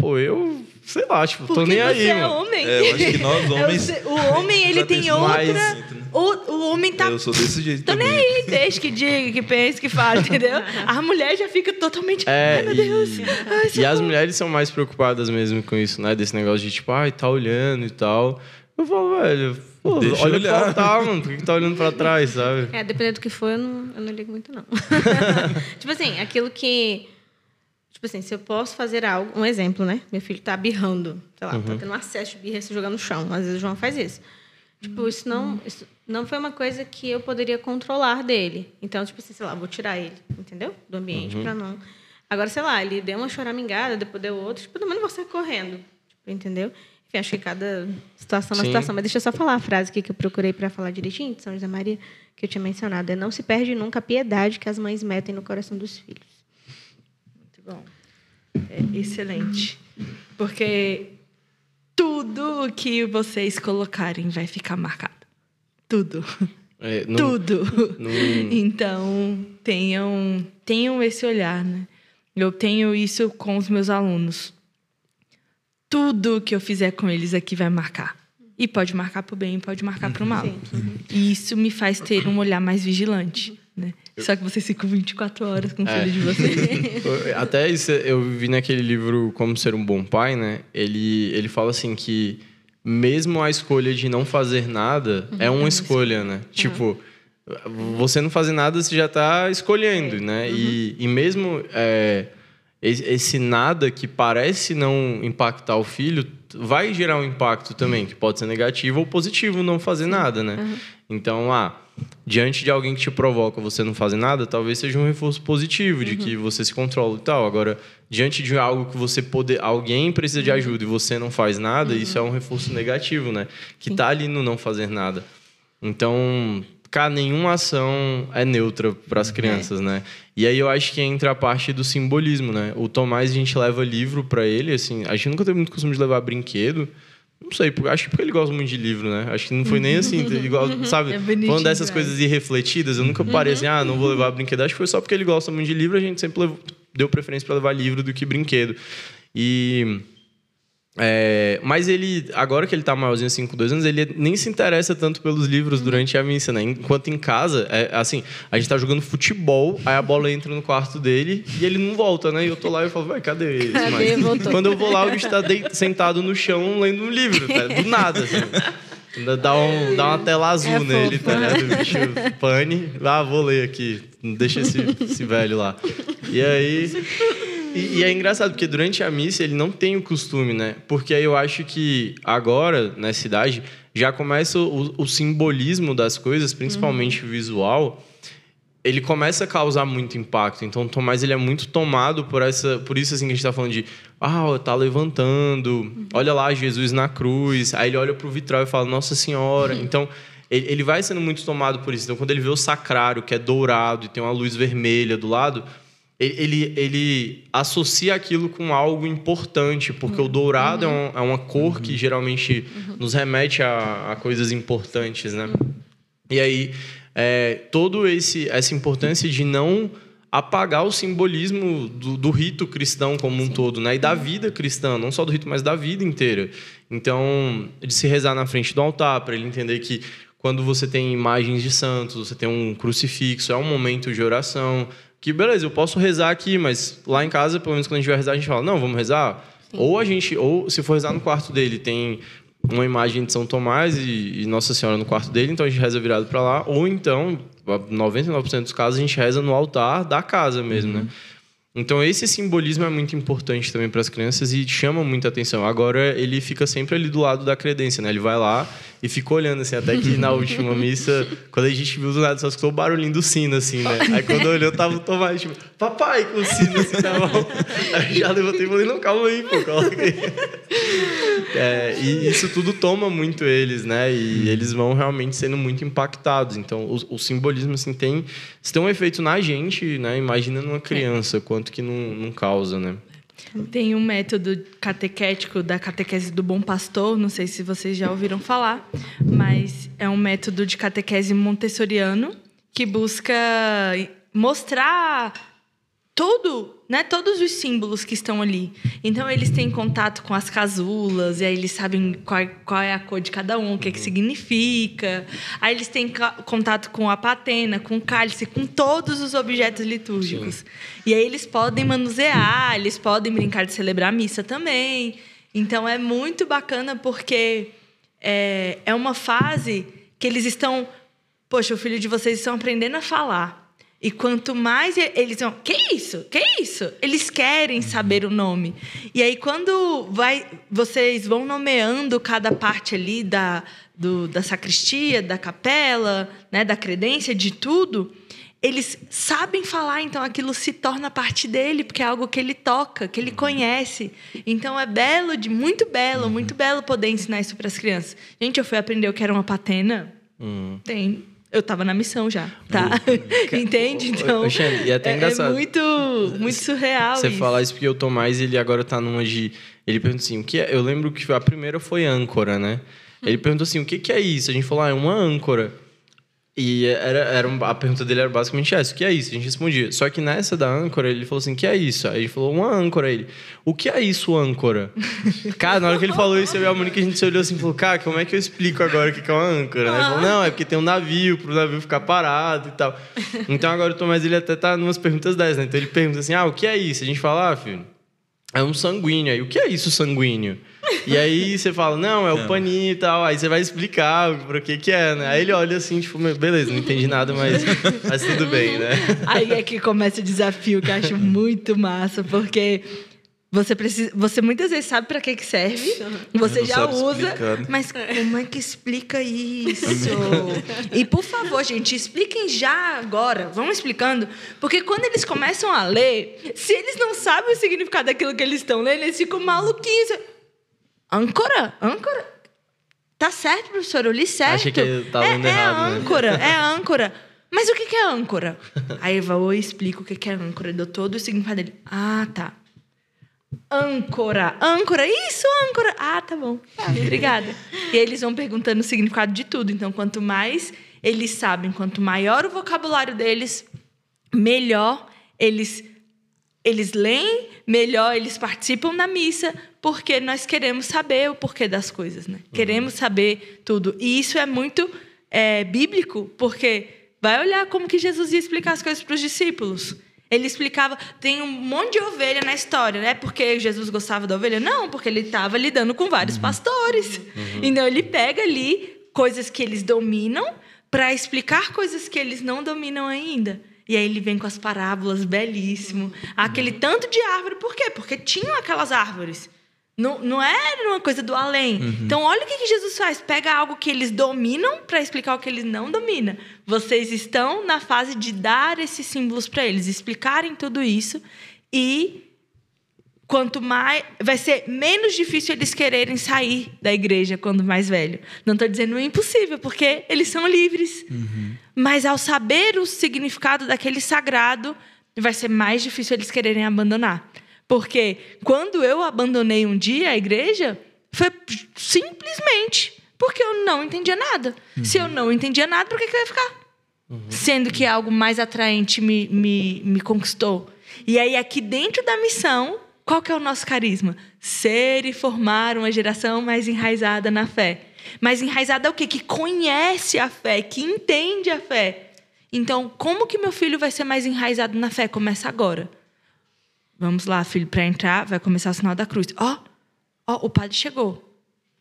S1: Pô, eu, sei lá, tipo, tô
S2: Porque
S1: nem
S2: você
S1: aí,
S2: é
S1: mano.
S2: homem.
S4: É, eu acho que nós
S2: É o
S4: homens.
S2: o homem, ele tem outra.
S1: mais-
S2: O, o homem tá.
S4: Eu sou desse jeito
S2: Tô nem
S4: também.
S2: aí, deixa que diga, que pense, que fale, entendeu? A mulher já fica totalmente.
S1: É,
S2: Ai, meu
S1: e-
S2: Deus. Ai,
S1: E as mulheres são mais preocupadas mesmo com isso, né? Desse negócio de tipo, ai, tá olhando e tal. Eu falo, velho, pô,
S4: Deixa
S1: olha
S4: olhar.
S1: pra tá, mano, por que que tá olhando pra trás, sabe?
S3: É, dependendo do que for, eu não, eu não ligo muito, não. tipo assim, aquilo que. Tipo assim, se eu posso fazer algo. Um exemplo, né? Meu filho tá birrando. Sei lá, tá tendo um acesso de birra se jogando no chão. Às vezes o João faz isso. Tipo, isso não, isso não foi uma coisa que eu poderia controlar dele. Então, tipo assim, sei lá, vou tirar ele, entendeu? Do ambiente pra não. Agora, sei lá, ele deu uma choramingada, depois deu outra, tipo, não vou sair correndo. Tipo, entendeu? Enfim, acho que cada situação é uma
S1: Sim.
S3: situação. Mas deixa eu só falar a frase aqui que eu procurei para falar direitinho, de São José Maria, que eu tinha mencionado. É não se perde nunca a piedade que as mães metem no coração dos filhos.
S2: É excelente. Porque tudo que vocês colocarem vai ficar marcado. Tudo.
S1: É, não-
S2: Tudo.
S1: não-
S2: Então, tenham, tenham esse olhar, né? Eu tenho isso com os meus alunos. Tudo que eu fizer com eles aqui vai marcar. E pode marcar para o bem, pode marcar para o mal. E isso me faz ter um olhar mais vigilante, né? Só que vocês ficam 24 horas com o
S1: É.
S2: filho de vocês.
S1: Até isso eu vi naquele livro Como Ser um Bom Pai, né? Ele, ele fala assim que mesmo a escolha de não fazer nada é uma escolha, né? Tipo, você não fazer nada, você já está escolhendo, né? E, e mesmo é, esse esse nada que parece não impactar o filho vai gerar um impacto também, que pode ser negativo ou positivo não fazer nada, né? Então, ah, diante de alguém que te provoca você não fazer nada, talvez seja um reforço positivo de que você se controla e tal. Agora, diante de algo que você poder, alguém precisa de ajuda e você não faz nada, isso é um reforço negativo, né? Que tá ali no não fazer nada. Então, cara, nenhuma ação é neutra para as crianças, né? E aí eu acho que entra a parte do simbolismo, né? O Tomás a gente leva livro para ele, assim, a gente nunca teve muito costume de levar brinquedo. Não sei, acho que porque ele gosta muito de livro, né? Acho que não foi nem assim, igual, sabe?
S2: É
S1: Falando dessas
S2: demais.
S1: coisas irrefletidas, eu nunca parei assim, ah, não vou levar brinquedo. Acho que foi só porque ele gosta muito de livro, a gente sempre levou- deu preferência para levar livro do que brinquedo. E é, mas ele, agora que ele tá maiorzinho, assim, com dois anos, ele nem se interessa tanto pelos livros durante a missa, né? Enquanto em casa, é, assim, a gente tá jogando futebol, aí a bola entra no quarto dele e ele não volta, né? E eu tô lá e eu falo, vai, cadê esse?
S3: Cadê?
S1: mais?"
S3: Voltou.
S1: Quando eu vou lá, o bicho tá sentado no chão lendo um livro, tá? do nada, assim. Dá, um, dá uma tela azul
S3: É
S1: nele, tá ligado? O bicho pane. Ah, vou ler aqui. Deixa esse, esse velho lá. E aí. E, e, é engraçado, porque durante a missa ele não tem o costume, né? Porque aí eu acho que agora, nessa idade, já começa o, o simbolismo das coisas, principalmente uhum. visual, ele começa a causar muito impacto. Então, Tomás ele é muito tomado por essa, por isso assim que a gente está falando de, ah, tá levantando, uhum. olha lá Jesus na cruz. Aí ele olha para o vitral e fala, Nossa Senhora. Uhum. Então, ele, ele vai sendo muito tomado por isso. Então, quando ele vê o sacrário que é dourado e tem uma luz vermelha do lado, ele, ele associa aquilo com algo importante, porque uhum. o dourado uhum. é, um, é, uma cor uhum. que geralmente uhum. nos remete a, a, coisas importantes, né? Uhum. E aí é, todo esse essa importância de não apagar o simbolismo do, do rito cristão como um Sim. todo, né? E da vida cristã, não só do rito, mas da vida inteira. Então, de se rezar na frente do altar, para ele entender que quando você tem imagens de santos, você tem um crucifixo, é um momento de oração. Que beleza, eu posso rezar aqui, mas lá em casa, pelo menos quando a gente vai rezar, a gente fala: não, vamos rezar. Sim. Ou a gente, ou se for rezar no quarto dele, tem uma imagem de São Tomás e, e Nossa Senhora no quarto dele, então a gente reza virado para lá, ou então, 99% dos casos, a gente reza no altar da casa mesmo, né? uhum. né? Então esse simbolismo é muito importante também para as crianças e chama muita atenção. Agora ele fica sempre ali do lado da credência, né? Ele vai lá e fica olhando assim, até que na última missa, quando a gente viu do lado, só escutou o barulhinho do sino assim, né? Aí quando olhou, tava o Tomás, tipo, papai, com o sino assim na mão. Aí já levantei e falei, não, calma aí, pô, coloca aí. É, e isso tudo toma muito eles, né? E eles vão realmente sendo muito impactados. Então, o, o simbolismo, assim, tem, tem um efeito na gente, né? Imagina numa criança, quanto que não, não causa, né?
S2: Tem um método catequético da catequese do bom pastor, não sei se vocês já ouviram falar, mas é um método de catequese montessoriano que busca mostrar tudo, né? Todos os símbolos que estão ali. Então eles têm contato com as casulas, e aí eles sabem qual, qual é a cor de cada um, o que, é que significa. Aí eles têm contato com a patena, com o cálice, com todos os objetos litúrgicos. Sim. E aí eles podem manusear, eles podem brincar de celebrar a missa também. Então é muito bacana porque é, é uma fase que eles estão. Poxa, o filho de vocês estão aprendendo a falar. E quanto mais eles vão, que isso? Que isso? Eles querem saber o nome. E aí quando vai, vocês vão nomeando cada parte ali da, do, da sacristia, da capela, né, da credência, de tudo, eles sabem falar, então aquilo se torna parte dele, porque é algo que ele toca, que ele conhece. Então é belo, de muito belo, muito belo poder ensinar isso para as crianças. Gente, eu fui aprender o que era uma patena. Hum. Tem eu estava na missão já, tá? Entende? Então,
S1: e é até engraçado.
S2: É muito, muito surreal
S1: Você
S2: isso.
S1: falar isso porque o Tomás, ele agora está numa de... Ele pergunta assim, o que é? Eu lembro que a primeira foi âncora, né? Ele perguntou assim, o que, que é isso? A gente falou, ah, é uma âncora. E era, era a pergunta dele era basicamente essa: o que é isso? A gente respondia. Só que nessa da âncora, ele falou assim: o que é isso? Aí ele falou: uma âncora. Ele: o que é isso, âncora? cara, na hora que ele falou isso, eu e a Mônica, a gente se olhou assim e falou: cara, como é que eu explico agora o que é uma âncora? Né? Ele falou: não, é porque tem um navio, pro navio ficar parado e tal. Então agora o Tomás, ele até tá numas perguntas dessas, né? Então ele pergunta assim: ah, o que é isso? A gente fala: ah, filho, é um sanguíneo. Aí o que é isso, sanguíneo? E aí você fala, não, é o paninho e tal. Aí você vai explicar para que que é, né? Aí ele olha assim, tipo, beleza, não entendi nada, mas, mas tudo bem, né?
S2: Aí é que começa o desafio, que eu acho muito massa, porque você precisa, você muitas vezes sabe para que que serve, você já usa, mas como é que explica isso? e por favor, gente, expliquem já agora. Vamos explicando, porque quando eles começam a ler, se eles não sabem o significado daquilo que eles estão lendo, eles ficam maluquinhos. Âncora? Âncora? Tá certo, professor, eu li certo.
S1: Achei que tá lendo
S2: é,
S1: errado.
S2: É âncora, né? é âncora. Mas o que é âncora? Aí eu explico o que é âncora, dou todo o significado dele. Ah, tá. Âncora, âncora, isso, âncora. Ah, tá bom. Ah, obrigada. e eles vão perguntando o significado de tudo. Então, quanto mais eles sabem, quanto maior o vocabulário deles, melhor eles eles leem, melhor eles participam da missa, porque nós queremos saber o porquê das coisas, né? Uhum. Queremos saber tudo. E isso é muito é, bíblico, porque vai olhar como que Jesus ia explicar as coisas para os discípulos. Ele explicava, tem um monte de ovelha na história, né? Porque Jesus gostava da ovelha? Não, porque ele estava lidando com vários uhum. pastores. Uhum. Então ele pega ali coisas que eles dominam para explicar coisas que eles não dominam ainda. E aí ele vem com as parábolas belíssimo. Aquele tanto de árvore, por quê? Porque tinham aquelas árvores. Não, não era uma coisa do além. Então, olha o que, que Jesus faz. Pega algo que eles dominam para explicar o que eles não dominam. Vocês estão na fase de dar esses símbolos para eles, explicarem tudo isso. E quanto mais. Vai ser menos difícil eles quererem sair da igreja quando mais velho. Não estou dizendo impossível, porque eles são livres. Mas ao saber o significado daquele sagrado, vai ser mais difícil eles quererem abandonar. Porque quando eu abandonei um dia a igreja, foi simplesmente porque eu não entendia nada. Se eu não entendia nada, por que, que eu ia ficar? Sendo que algo mais atraente me, me, me conquistou. E aí, aqui dentro da missão, qual que é o nosso carisma? Ser e formar uma geração mais enraizada na fé. Mais enraizada é o quê? Que conhece a fé, que entende a fé. Então, como que meu filho vai ser mais enraizado na fé? Começa agora. Vamos lá, filho, para entrar, vai começar o sinal da cruz. Ó, ó, o padre chegou.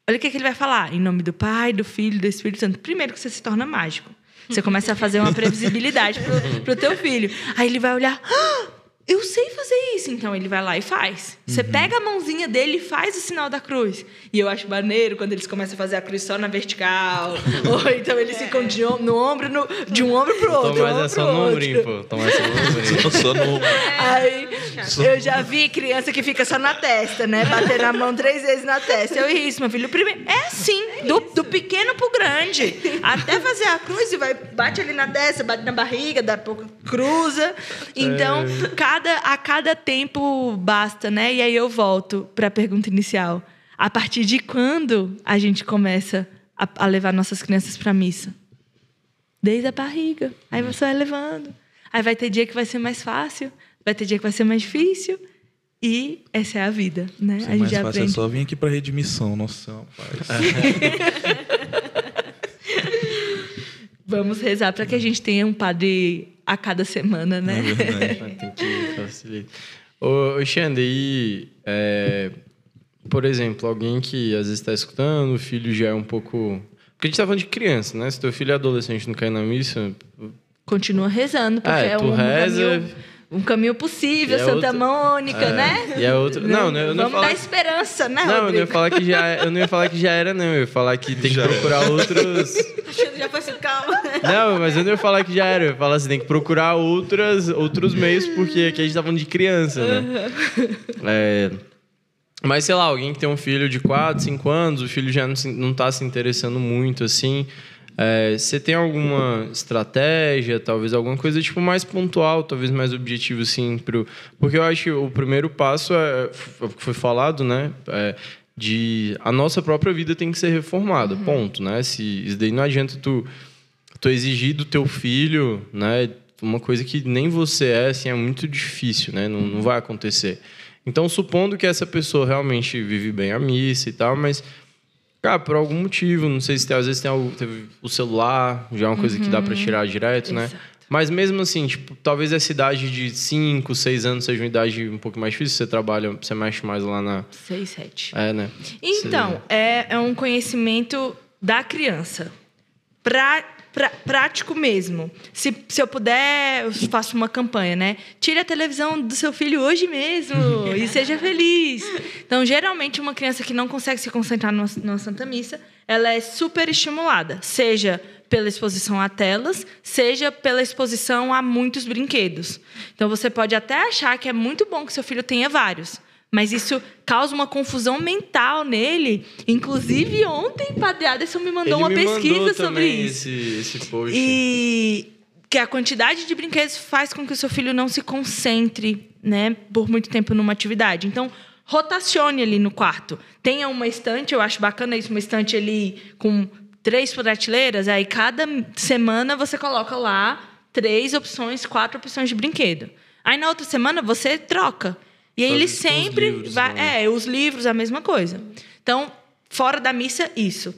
S2: Olha o que, que ele vai falar. Em nome do Pai, do Filho do Espírito Santo. Primeiro que você se torna mágico. Você começa a fazer uma previsibilidade pro, pro teu filho. Aí ele vai olhar. "Ah, eu sei fazer isso. Então ele vai lá e faz. Você pega a mãozinha dele e faz o sinal da cruz. E eu acho maneiro quando eles começam a fazer a cruz só na vertical. Ou então eles ficam de, om- no ombro, no- de um ombro pro outro.
S1: Tomás
S2: um
S1: é
S2: ombro
S1: só no ombrinho, pô. Tomás é só no ombrinho.
S4: Só, só no.
S2: Aí eu já vi criança que fica só na testa, né? Bater na mão três vezes na testa. Eu isso, meu filho. Primeiro, é assim, do, do pequeno pro grande. Até fazer a cruz e vai, bate ali na testa, bate na barriga, dá pouco cruza. Então, cada, a cada tempo basta, né? E aí eu volto para a pergunta inicial. A partir de quando a gente começa a, a levar nossas crianças para missa? Desde a barriga. Aí você vai levando. Aí vai ter dia que vai ser mais fácil, vai ter dia que vai ser mais difícil. E essa é a vida, né?
S4: Isso
S2: a
S4: é mais
S2: gente
S4: fácil, é
S2: aprende.
S4: só vir aqui pra redimissão, nossa, rapaz.
S2: Vamos rezar para que a gente tenha um padre a cada semana, né?
S4: É verdade.
S1: Facilitar. Ô, Xande, e, é, por exemplo, alguém que às vezes está escutando, o filho já é um pouco... Porque a gente tá falando de criança, né? Se teu filho é adolescente e não cai na missa...
S2: Continua rezando, porque
S1: Ah,
S2: é,
S1: tu
S2: um,
S1: reza-
S2: caminho, um caminho possível,
S1: é
S2: Santa
S1: outra-
S2: Mônica,
S1: É,
S2: né?
S1: E a outra... Não, não, eu não
S2: Vamos
S1: falar...
S2: dar esperança, né,
S1: Não, eu não ia falar que já, eu não ia falar que já era, não. Eu ia falar que tem que
S4: Já
S1: procurar outros...
S3: Já foi assim, calma.
S1: Não, mas eu não ia falar que já era. Eu ia falar assim, tem que procurar outras, outros meios, porque aqui a gente tá falando de criança, né? É, mas, sei lá, alguém que tem um filho de 4, 5 anos, o filho já não, se, não tá se interessando muito, assim. É, você tem alguma estratégia, talvez alguma coisa tipo mais pontual, talvez mais objetivo, assim, pro... Porque eu acho que o primeiro passo é, foi o que foi falado, né? É, de a nossa própria vida tem que ser reformada, ponto, né? Se isso daí não adianta tu tu exigir do teu filho, né, uma coisa que nem você é, assim, é muito difícil, né? Não, não vai acontecer. Então, supondo que essa pessoa realmente vive bem a missa e tal, mas cara, por algum motivo, não sei se tem, às vezes tem algo, teve o celular, já é uma coisa que dá para tirar direto, né?
S2: Exato.
S1: Mas mesmo assim, tipo, talvez essa idade de 5, 6 anos seja uma idade um pouco mais difícil, você trabalha, você mexe mais lá na,
S2: Seis, sete.
S1: é, né?
S2: Então, é, é um conhecimento da criança. Pra, pra- prático mesmo. Se, se eu puder, eu faço uma campanha, né? Tire a televisão do seu filho hoje mesmo e seja feliz. Então, geralmente, uma criança que não consegue se concentrar numa, numa Santa Missa, ela é super estimulada. Seja pela exposição a telas, seja pela exposição a muitos brinquedos. Então, você pode até achar que é muito bom que seu filho tenha vários. Mas isso causa uma confusão mental nele. Inclusive, ontem, Padre Aderson me mandou
S1: Ele
S2: uma
S1: me
S2: pesquisa
S1: mandou
S2: sobre isso.
S1: Esse, esse post.
S2: E que a quantidade de brinquedos faz com que o seu filho não se concentre, né, por muito tempo numa atividade. Então, rotacione ali no quarto. Tenha uma estante, eu acho bacana isso, uma estante ali com três prateleiras, aí cada semana você coloca lá três opções, quatro opções de brinquedo. Aí na outra semana você troca. E aí ele sempre
S1: livros,
S2: vai,
S1: né?
S2: é, os livros a mesma coisa. Então, fora da missa, isso.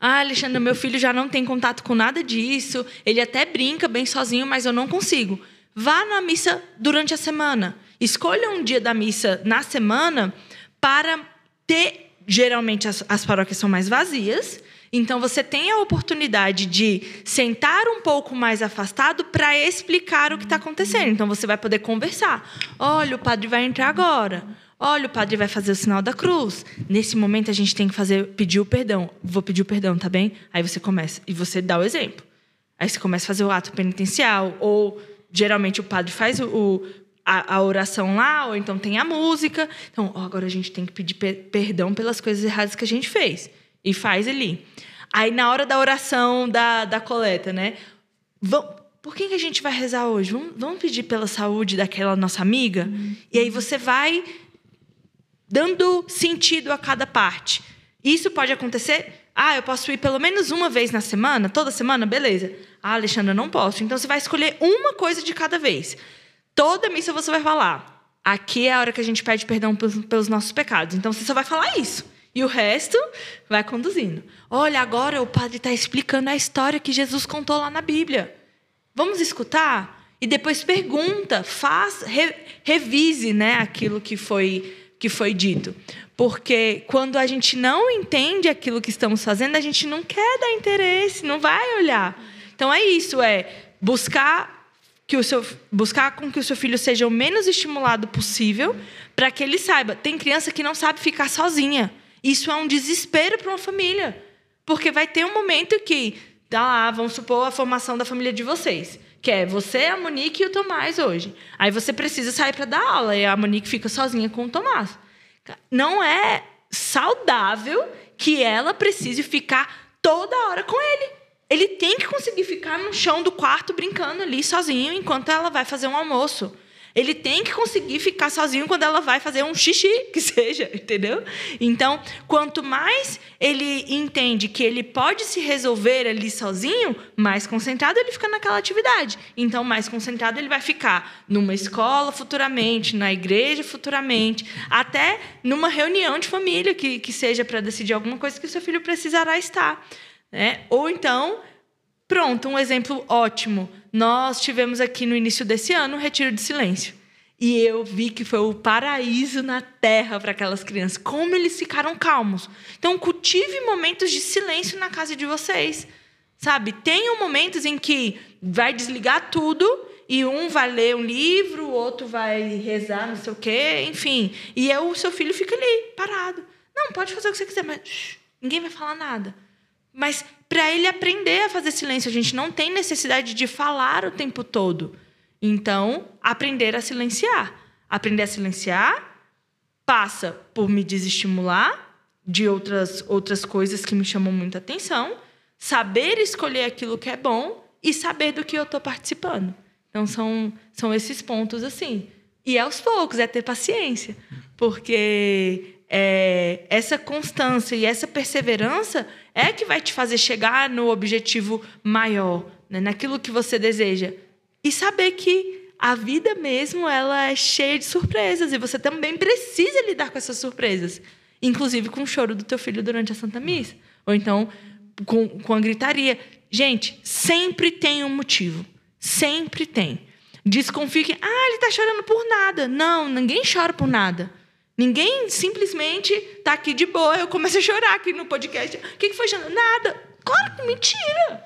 S2: Ah, Alexandre, meu filho já não tem contato com nada disso. Ele até brinca bem sozinho, mas eu não consigo. Vá na missa durante a semana. Escolha um dia da missa na semana para ter. Geralmente as, as paróquias são mais vazias. Então você tem a oportunidade de sentar um pouco mais afastado para explicar o que está acontecendo. Então você vai poder conversar. Olha, o padre vai entrar agora. Olha, o padre vai fazer o sinal da cruz. Nesse momento a gente tem que fazer pedir o perdão. Vou pedir o perdão, tá bem? Aí você começa e você dá o exemplo. Aí você começa a fazer o ato penitencial ou geralmente o padre faz o, o a, a, oração lá, ou então tem a música. Então, agora a gente tem que pedir per perdão pelas coisas erradas que a gente fez. E faz ali. Aí, na hora da oração da, da coleta, né? Por que, que a gente vai rezar hoje? Vamos, vamos pedir pela saúde daquela nossa amiga? Uhum. E aí você vai dando sentido a cada parte. Isso pode acontecer. Ah, eu posso ir pelo menos uma vez na semana, toda semana, beleza. Ah, Alexandra, não posso. Então você vai escolher uma coisa de cada vez. Toda missa você vai falar. Aqui é a hora que a gente pede perdão pelos nossos pecados. Então você só vai falar isso. E o resto vai conduzindo. Olha, agora o padre está explicando a história que Jesus contou lá na Bíblia. Vamos escutar? E depois pergunta, faz, re, revise né, aquilo que foi, que foi dito. Porque quando a gente não entende aquilo que estamos fazendo, a gente não quer dar interesse, não vai olhar. Então é isso, é buscar que o seu buscar com que o seu filho seja o menos estimulado possível, para que ele saiba. Tem criança que não sabe ficar sozinha. Isso é um desespero para uma família, porque vai ter um momento que tá lá, vamos supor a formação da família de vocês, que é você, a Monique e o Tomás hoje. Aí você precisa sair para dar aula e a Monique fica sozinha com o Tomás. Não é saudável que ela precise ficar toda hora com ele ele tem que conseguir ficar no chão do quarto brincando ali sozinho enquanto ela vai fazer um almoço. Ele tem que conseguir ficar sozinho quando ela vai fazer um xixi, que seja, entendeu? Então, quanto mais ele entende que ele pode se resolver ali sozinho, mais concentrado ele fica naquela atividade. Então, mais concentrado ele vai ficar numa escola futuramente, na igreja futuramente, até numa reunião de família que, que seja para decidir alguma coisa que o seu filho precisará estar. Né? Ou então, pronto, um exemplo ótimo. Nós tivemos aqui no início desse ano um retiro de silêncio. E eu vi que foi o paraíso na terra para aquelas crianças. Como eles ficaram calmos. Então, cultive momentos de silêncio na casa de vocês. Sabe? Tenham momentos em que vai desligar tudo e um vai ler um livro, o outro vai rezar, não sei o quê, enfim. E é o seu filho fica ali, parado. Não, pode fazer o que você quiser, mas shh, ninguém vai falar nada. Mas para ele aprender a fazer silêncio, a gente não tem necessidade de falar o tempo todo. Então, aprender a silenciar. Aprender a silenciar passa por me desestimular de outras, outras coisas que me chamam muita atenção, saber escolher aquilo que é bom e saber do que eu estou participando. Então, são, são esses pontos assim. E aos poucos, é ter paciência. Porque é, essa constância e essa perseverança é que vai te fazer chegar no objetivo maior, né? naquilo que você deseja. E saber que a vida mesmo ela é cheia de surpresas e você também precisa lidar com essas surpresas, inclusive com o choro do teu filho durante a Santa Missa, ou então com, com a gritaria. Gente, sempre tem um motivo, sempre tem. Desconfie que, ah, ele está chorando por nada. Não, ninguém chora por nada. Ninguém simplesmente tá aqui de boa. Eu comecei a chorar aqui no podcast. O que, que foi? Nada. Claro que mentira.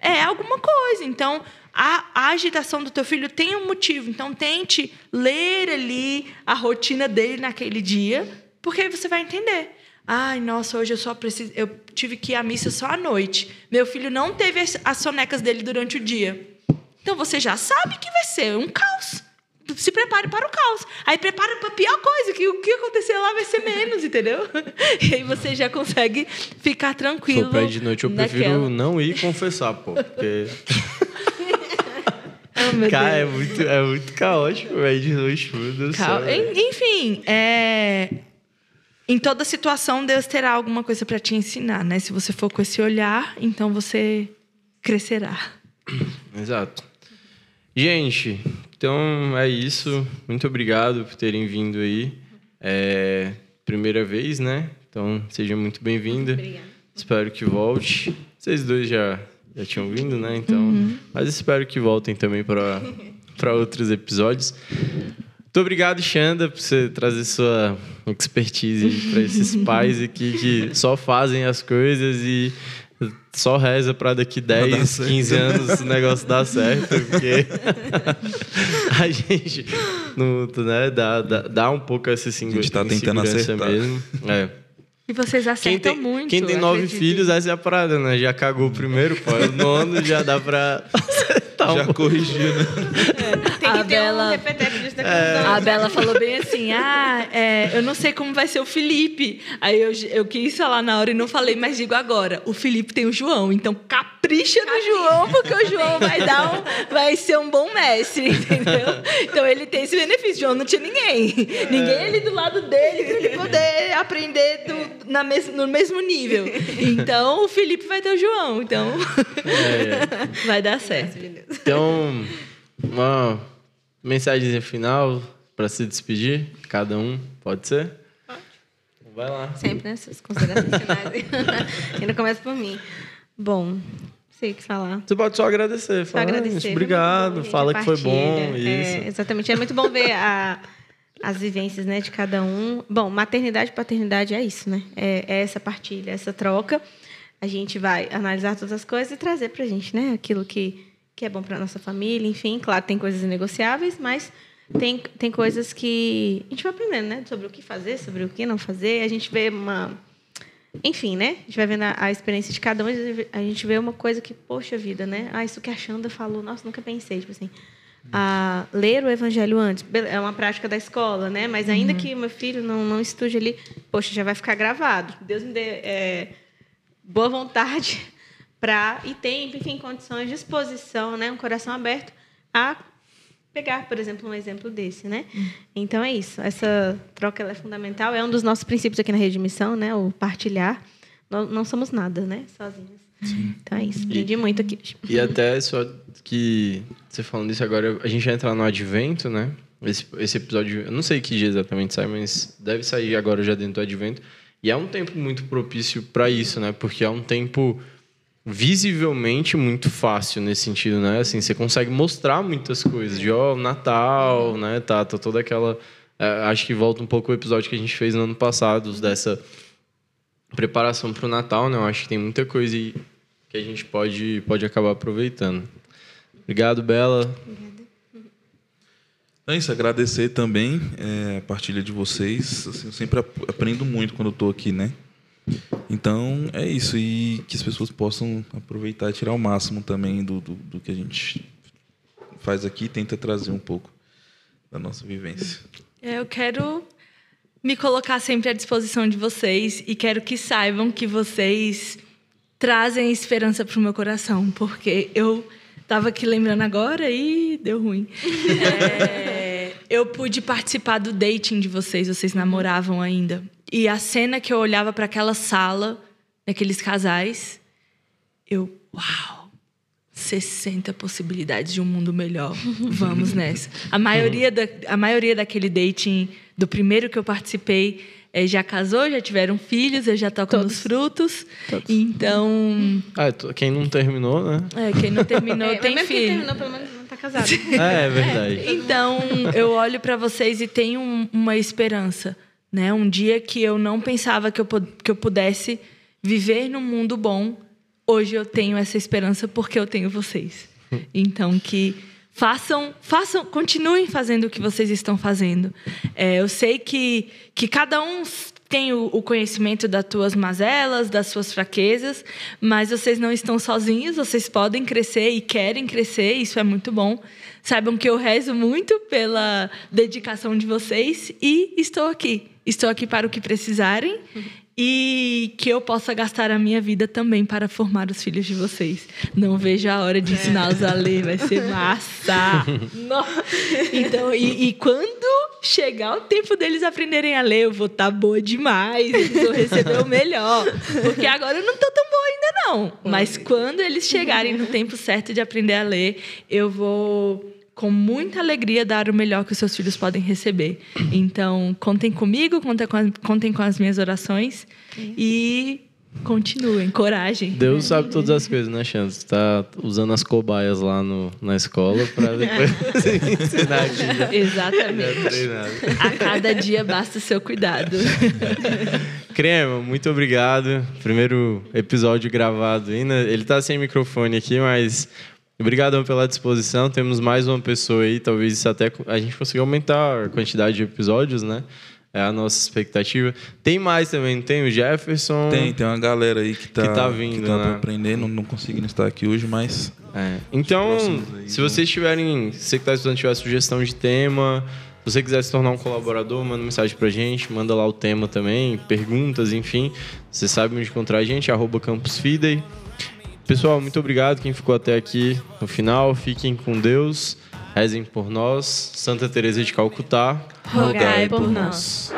S2: É alguma coisa. Então, a, a, agitação do teu filho tem um motivo. Então, tente ler ali a rotina dele naquele dia, porque aí você vai entender. Ai, nossa, hoje eu só preciso. Eu tive que ir à missa só à noite. Meu filho não teve as sonecas dele durante o dia. Então você já sabe que vai ser um caos se prepare para o caos. Aí prepara para a pior coisa, que o que acontecer lá vai ser menos, entendeu? E aí você já consegue ficar tranquilo.
S1: Se de noite, eu naquela. prefiro não ir confessar, pô. Porque. oh, Cara, é muito, é muito caótico, velho, de noite, meu Deus Cal... céu,
S2: Enfim, é... em toda situação, Deus terá alguma coisa para te ensinar, né? Se você for com esse olhar, então você crescerá.
S1: Exato. Gente, então é isso. Muito obrigado por terem vindo aí. É primeira vez, né? Então seja muito bem-vinda. Espero que volte. Vocês dois já, já tinham vindo, né? Então, uhum. mas espero que voltem também para para outros episódios. Muito obrigado, Xanda, por você trazer sua expertise para esses pais aqui que só fazem as coisas e só reza para daqui 10, 15 anos o negócio dar certo, porque a gente não, né, dá, dá, dá um pouco essa
S4: A gente tá tentando acertar.
S1: mesmo. É.
S2: E vocês
S1: Quem
S2: acertam
S1: tem,
S2: muito.
S1: quem tem nove
S2: acredito.
S1: filhos, essa é a parada, né? Já cagou o primeiro, pô. O nono já dá pra acertar
S4: Já
S1: um
S4: corrigiu, né?
S3: Tem que
S2: A
S3: ter um
S2: Bela-
S3: repeteco disso da
S1: É.
S2: A Bela falou bem assim: ah, é, eu não sei como vai ser o Felipe. Aí eu, eu quis falar na hora e não falei, mas digo agora: o Felipe tem o João, então capricha no João, porque o João vai dar um, vai ser um bom mestre, entendeu? Então ele tem esse benefício. O João não tinha ninguém. Ninguém ali do lado dele pra ele poder aprender do- na mes, no mesmo nível. Então o Felipe vai ter o João, então
S1: É,
S2: vai dar certo.
S1: Então, uma mensagem final para se despedir, cada um, pode ser? Vai lá.
S3: Sempre, né? Suas considerações finais. Ainda começa por mim. Bom, não sei o que falar.
S1: Você pode só agradecer,
S3: Só
S1: falar,
S3: agradecer.
S1: "Ah,
S3: Foi
S1: obrigado,
S3: bom,
S1: fala
S3: a
S1: que foi bom.
S3: É,
S1: isso.
S3: exatamente. É muito bom ver a- as vivências né, de cada um. Bom, maternidade e paternidade é isso, né? É, é essa partilha, essa troca. A gente vai analisar todas as coisas e trazer pra gente, né? Aquilo que, que é bom pra nossa família, enfim. Claro, tem coisas negociáveis, mas tem, tem coisas que a gente vai aprendendo, né? Sobre o que fazer, sobre o que não fazer. A gente vê uma... Enfim, né? A gente vai vendo a, a experiência de cada um a gente vê uma coisa que, poxa vida, né? Ah, isso que a Xanda falou, nossa, nunca pensei. Tipo assim, a ler o evangelho antes. É uma prática da escola, né? Mas ainda que o meu filho não, não estude ali, poxa, já vai ficar gravado. Deus me dê é, boa vontade para e tempo, enfim, condições, disposição, né? Um coração aberto a pegar, por exemplo, um exemplo desse, né? Então é isso. Essa troca ela é fundamental. É um dos nossos princípios aqui na rede de missão, né? O partilhar. Não, não somos nada, né? Sozinhos. Então é isso. Aprendi muito aqui.
S1: E até só que você falando isso agora, a gente vai entrar no advento, né? Esse, esse episódio, eu não sei que dia exatamente sai, mas deve sair agora já dentro do advento. E é um tempo muito propício para isso, né? Porque é um tempo visivelmente muito fácil nesse sentido, né? Assim, você consegue mostrar muitas coisas, de ó, Natal, né? Tá, tá toda aquela é, acho que volta um pouco o episódio que a gente fez no ano passado, dessa preparação para o Natal, né? Eu acho que tem muita coisa que a gente pode, pode acabar aproveitando. Obrigado, Bela.
S4: É isso, agradecer também é, a partilha de vocês. Assim, eu sempre ap- aprendo muito quando estou aqui, né? Então, é isso. E que as pessoas possam aproveitar e tirar o máximo também do, do, do que a gente faz aqui e tenta trazer um pouco da nossa vivência.
S2: É, Eu quero me colocar sempre à disposição de vocês e quero que saibam que vocês trazem esperança para o meu coração, porque eu estava aqui lembrando agora e deu ruim. É, eu pude participar do dating de vocês, vocês namoravam ainda. E a cena que eu olhava para aquela sala, daqueles casais, eu, uau, 60 possibilidades de um mundo melhor. Vamos nessa. A maioria, da, a maioria daquele dating, do primeiro que eu participei, eh, já casou, já tiveram filhos, eu já toco nos frutos. Então,
S1: Ah, quem não terminou, né?
S2: é, quem não terminou
S3: É,
S2: tem
S3: mas mesmo
S2: filho.
S3: terminou, pelo menos não está casado.
S1: É, é verdade.
S2: Então, eu olho para vocês e tenho um- uma esperança, né? Um dia que eu não pensava que eu, que eu pudesse viver num mundo bom, hoje eu tenho essa esperança porque eu tenho vocês. Então, que façam, façam, continuem fazendo o que vocês estão fazendo. É, eu sei que, que cada um tem o, o conhecimento das tuas mazelas, das suas fraquezas, mas vocês não estão sozinhos, vocês podem crescer e querem crescer, isso é muito bom. Saibam que eu rezo muito pela dedicação de vocês e estou aqui. Estou aqui para o que precisarem e que eu possa gastar a minha vida também para formar os filhos de vocês. Não vejo a hora de ensiná-los a ler, vai ser massa. Nossa. Então, e, e quando chegar o tempo deles aprenderem a ler, eu vou estar boa demais, eles vão receber o melhor. Porque agora eu não estou tão boa ainda não, mas quando eles chegarem no tempo certo de aprender a ler, eu vou com muita alegria dar o melhor que os seus filhos podem receber. Então, contem comigo, contem com, as, contem com as minhas orações e continuem, coragem.
S1: Deus sabe todas as coisas, né? Você tá usando as cobaias lá no, na escola para depois ensinar aqui.
S2: Exatamente. A cada dia basta o seu cuidado.
S1: Crema, muito obrigado. Primeiro episódio gravado ainda. Ele tá sem microfone aqui, mas obrigadão pela disposição. Temos mais uma pessoa aí, talvez isso até a gente consiga aumentar a quantidade de episódios, né? É a nossa expectativa. Tem mais também, não tem? O Jefferson.
S4: Tem, tem uma galera aí que tá,
S1: Que tá vindo,
S4: que tá
S1: né?
S4: aprender, não, não conseguindo estar aqui hoje, mas
S1: É. Então,
S4: aí
S1: se vocês tiverem, se você que está estudando tiver sugestão de tema, se você quiser se tornar um colaborador, manda mensagem pra gente, manda lá o tema também, perguntas, enfim. Você sabe onde encontrar a gente, arroba Campus Fidei. Pessoal, muito obrigado quem ficou até aqui no final. Fiquem com Deus. Rezem por nós. Santa Teresa de Calcutá.
S2: Rogai por nós.